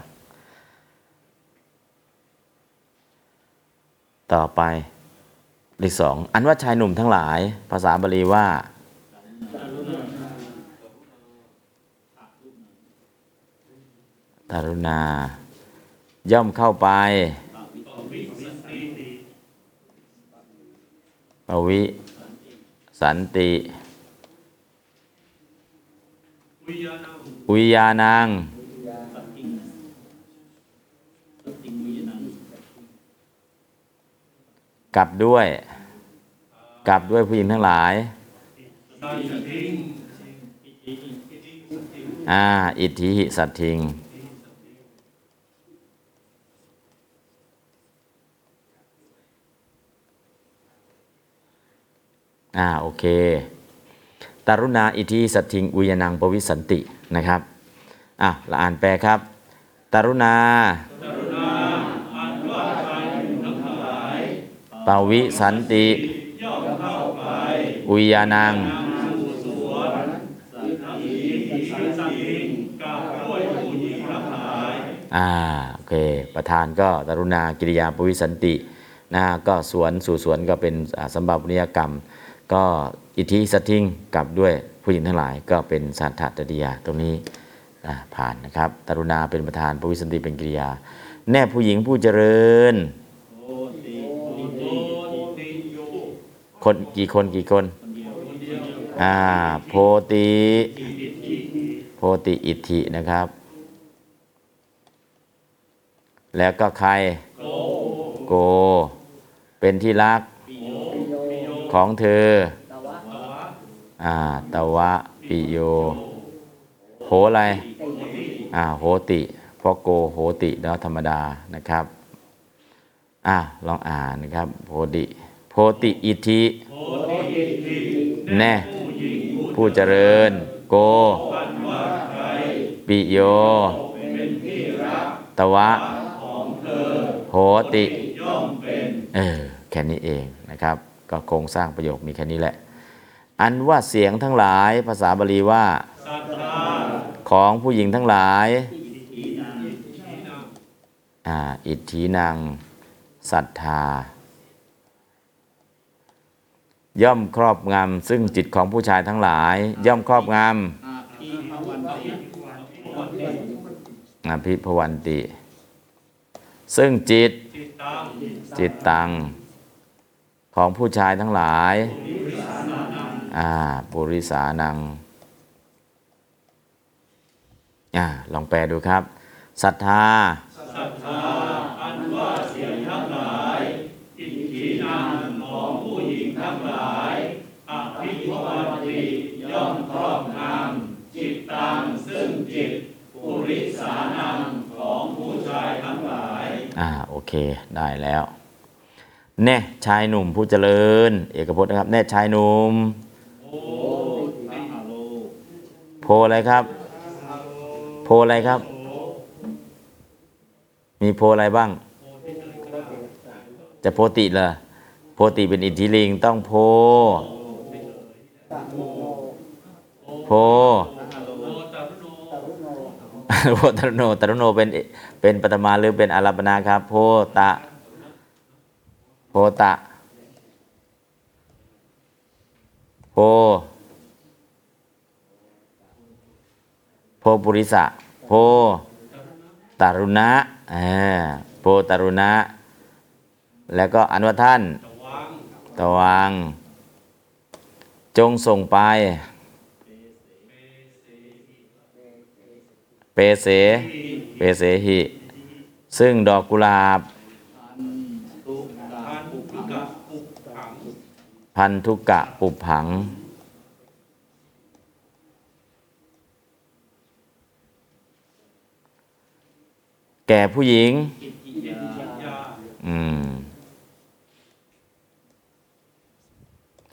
ต่อไปเลขสองอันว่าชายหนุ่มทั้งหลาย ภาษาบาลีว่า ตารุณา ย่อมเข้าไปปวิ สันติวิยานา อุยานัง กลับด้วย กลับด้วยผู้หญิงทั้งหลาย อ่า อิทธิหิสัตทิง อ่า โอเคตารุณาอิทธิสัตทิงอุยนังปวิสันติ นะครับอะละอ่านแปลครับตารุณาปวิสันติ อุยานัง อ่า โอเค ประธานก็กรุณากิริยาปวิสันตินะก็สวนสู่สวนก็เป็นสัมบัตินิยกรรม ก็อิทธิสตทิงกลับด้วย ผู้หญิงทั้งหลายก็เป็นสัทธตติยาตรงนี้ผ่านนะครับกรุณาเป็นประธานปวิสันติเป็นกิริยา แน่ผู้หญิงผู้เจริญ คนกี่คนกี่คนอ่าโพติโพติอิทธินะครับ แล้วก็ใครโก เป็นที่รักของเธอ อ่าตวะปิโย โหอะไรอ่าโหติพราะโกโหติแล้วธรรมดานะครับอ่าลองอ่านนะครับโพติโพติอิทิแน่ผู้เจริญ โก ปิโย ตวะ โหติ เออ แค่นี้เองนะครับ ก็โครงสร้างประโยคมีแค่นี้แหละ อันว่าเสียงทั้งหลายภาษาบาลีว่า ของผู้หญิงทั้งหลายอิทธินางศรัทธา ย่อมครอบงำซึ่งจิตของผู้ชายทั้งหลาย ย่อมครอบงอาภิภวันติวันติำอภิพวันติ ซึ่งจิตจิตตัง ของผู้ชายทั้งหลาย อ่าปุริสานังอ่าลองแปลดูครับศรัทธาศรัทธาอันว่าเสียงทั้งหลายอิทธินังของผู้หญิงทั้งหลายอภิภวันติย่อมครอบงำจิตตังซึ่งจิตปุริสานังของผู้ชายทั้งหลายอ่าโอเคได้แล้วแน่ชายหนุ่มผู้เจริญ เอกพจน์นะครับแน่ชายหนุ่ม โอ้ติฮาโล โพอะไรครับ โพอะไรครับ มีโพอะไรบ้าง จะโพติเหรอโพติเป็นอิทธิลิงต้องโพโนโพโลตารุโนตรุโนโพตรโนตรโนเป็นเป็นปฐมาหรือเป็นอารัปนาครับ โพตะ โพตะ โพ โพ ปุริสะโพตารุณะโพตารุณะ แล้วก็อันว่าท่านตะวัง จงส่งไป เปเส เปเสหิ ซึ่งดอกกุหลาบ พันธุกะปุบผัง แก่ผู้หญิง อืม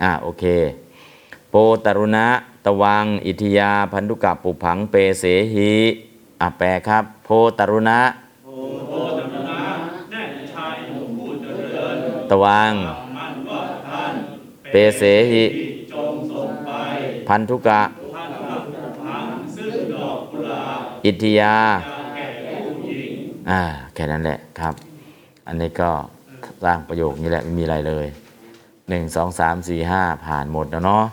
อ่าโอเค โปตรุณะ ตวัง อิทยา พันธุกะปุผังเปเสหิอะแปลครับ โพตรุณะโพธนาแน่ชายหนุ่มผู้เจริญตวังอันว่าท่านเปเสหีจงส่งไปพันธุกะท่านกับพังซึ่งดอกกุหลาบอิทยาจะแก่ผู้หญิง อ่าแค่นั้นแหละครับ อันนี้ก็สร้างประโยคนี้แหละไม่มีอะไรเลยหนึ่งสองสามสี่ห้าผ่านหมดแล้วเนาะ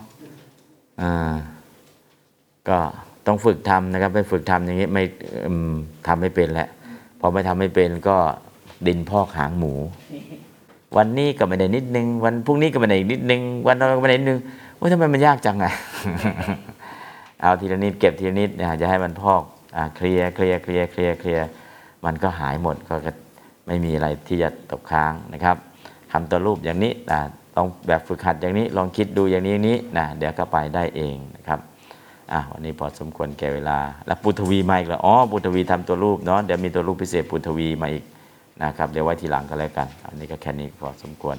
อ่าก็ต้องฝึกทำนะครับไม่ฝึกทำอย่างนี้ไม่ทำไม่เป็นแหละพอไม่ทำไม่เป็นก็ดินพอกหางหมู วันนี้ก็ไม่ได้นิดนึง วันพรุ่งนี้ก็ไม่ได้อีกนิดนึง วันนั้นก็ไม่ได้นิดนึงว่าทำไมมันยากจังอะเอาทีละนิดเก็บทีละนิดนะจะให้มันพอกอ่าเคลียร์เคลียร์เคลียร์เคลียร์เคลียร์ มันก็หายหมดก็ไม่มีอะไรที่จะตกค้างนะครับทำตัวรูปอย่างนี้นะลองแบบฝึกหัดอย่างนี้ลองคิดดูอย่างนี้นี้นะเดี๋ยวก็ไปได้เองนะครับอะวันนี้พอสมควรแก่เวลา แล้วปุทวีมาอีกแล้วอ๋อปุทวีทำตัวรูปเนาะเดี๋ยวมีตัวรูปพิเศษปุทวีมาอีกนะครับเดี๋ยวไว้ทีหลังก็แล้วกัน อันนี้ก็แค่นี้พอสมควร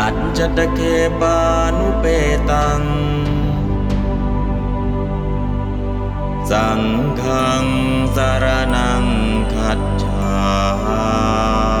อัจจตเคปานุเปตัง สังฆังสารนังขัจฉา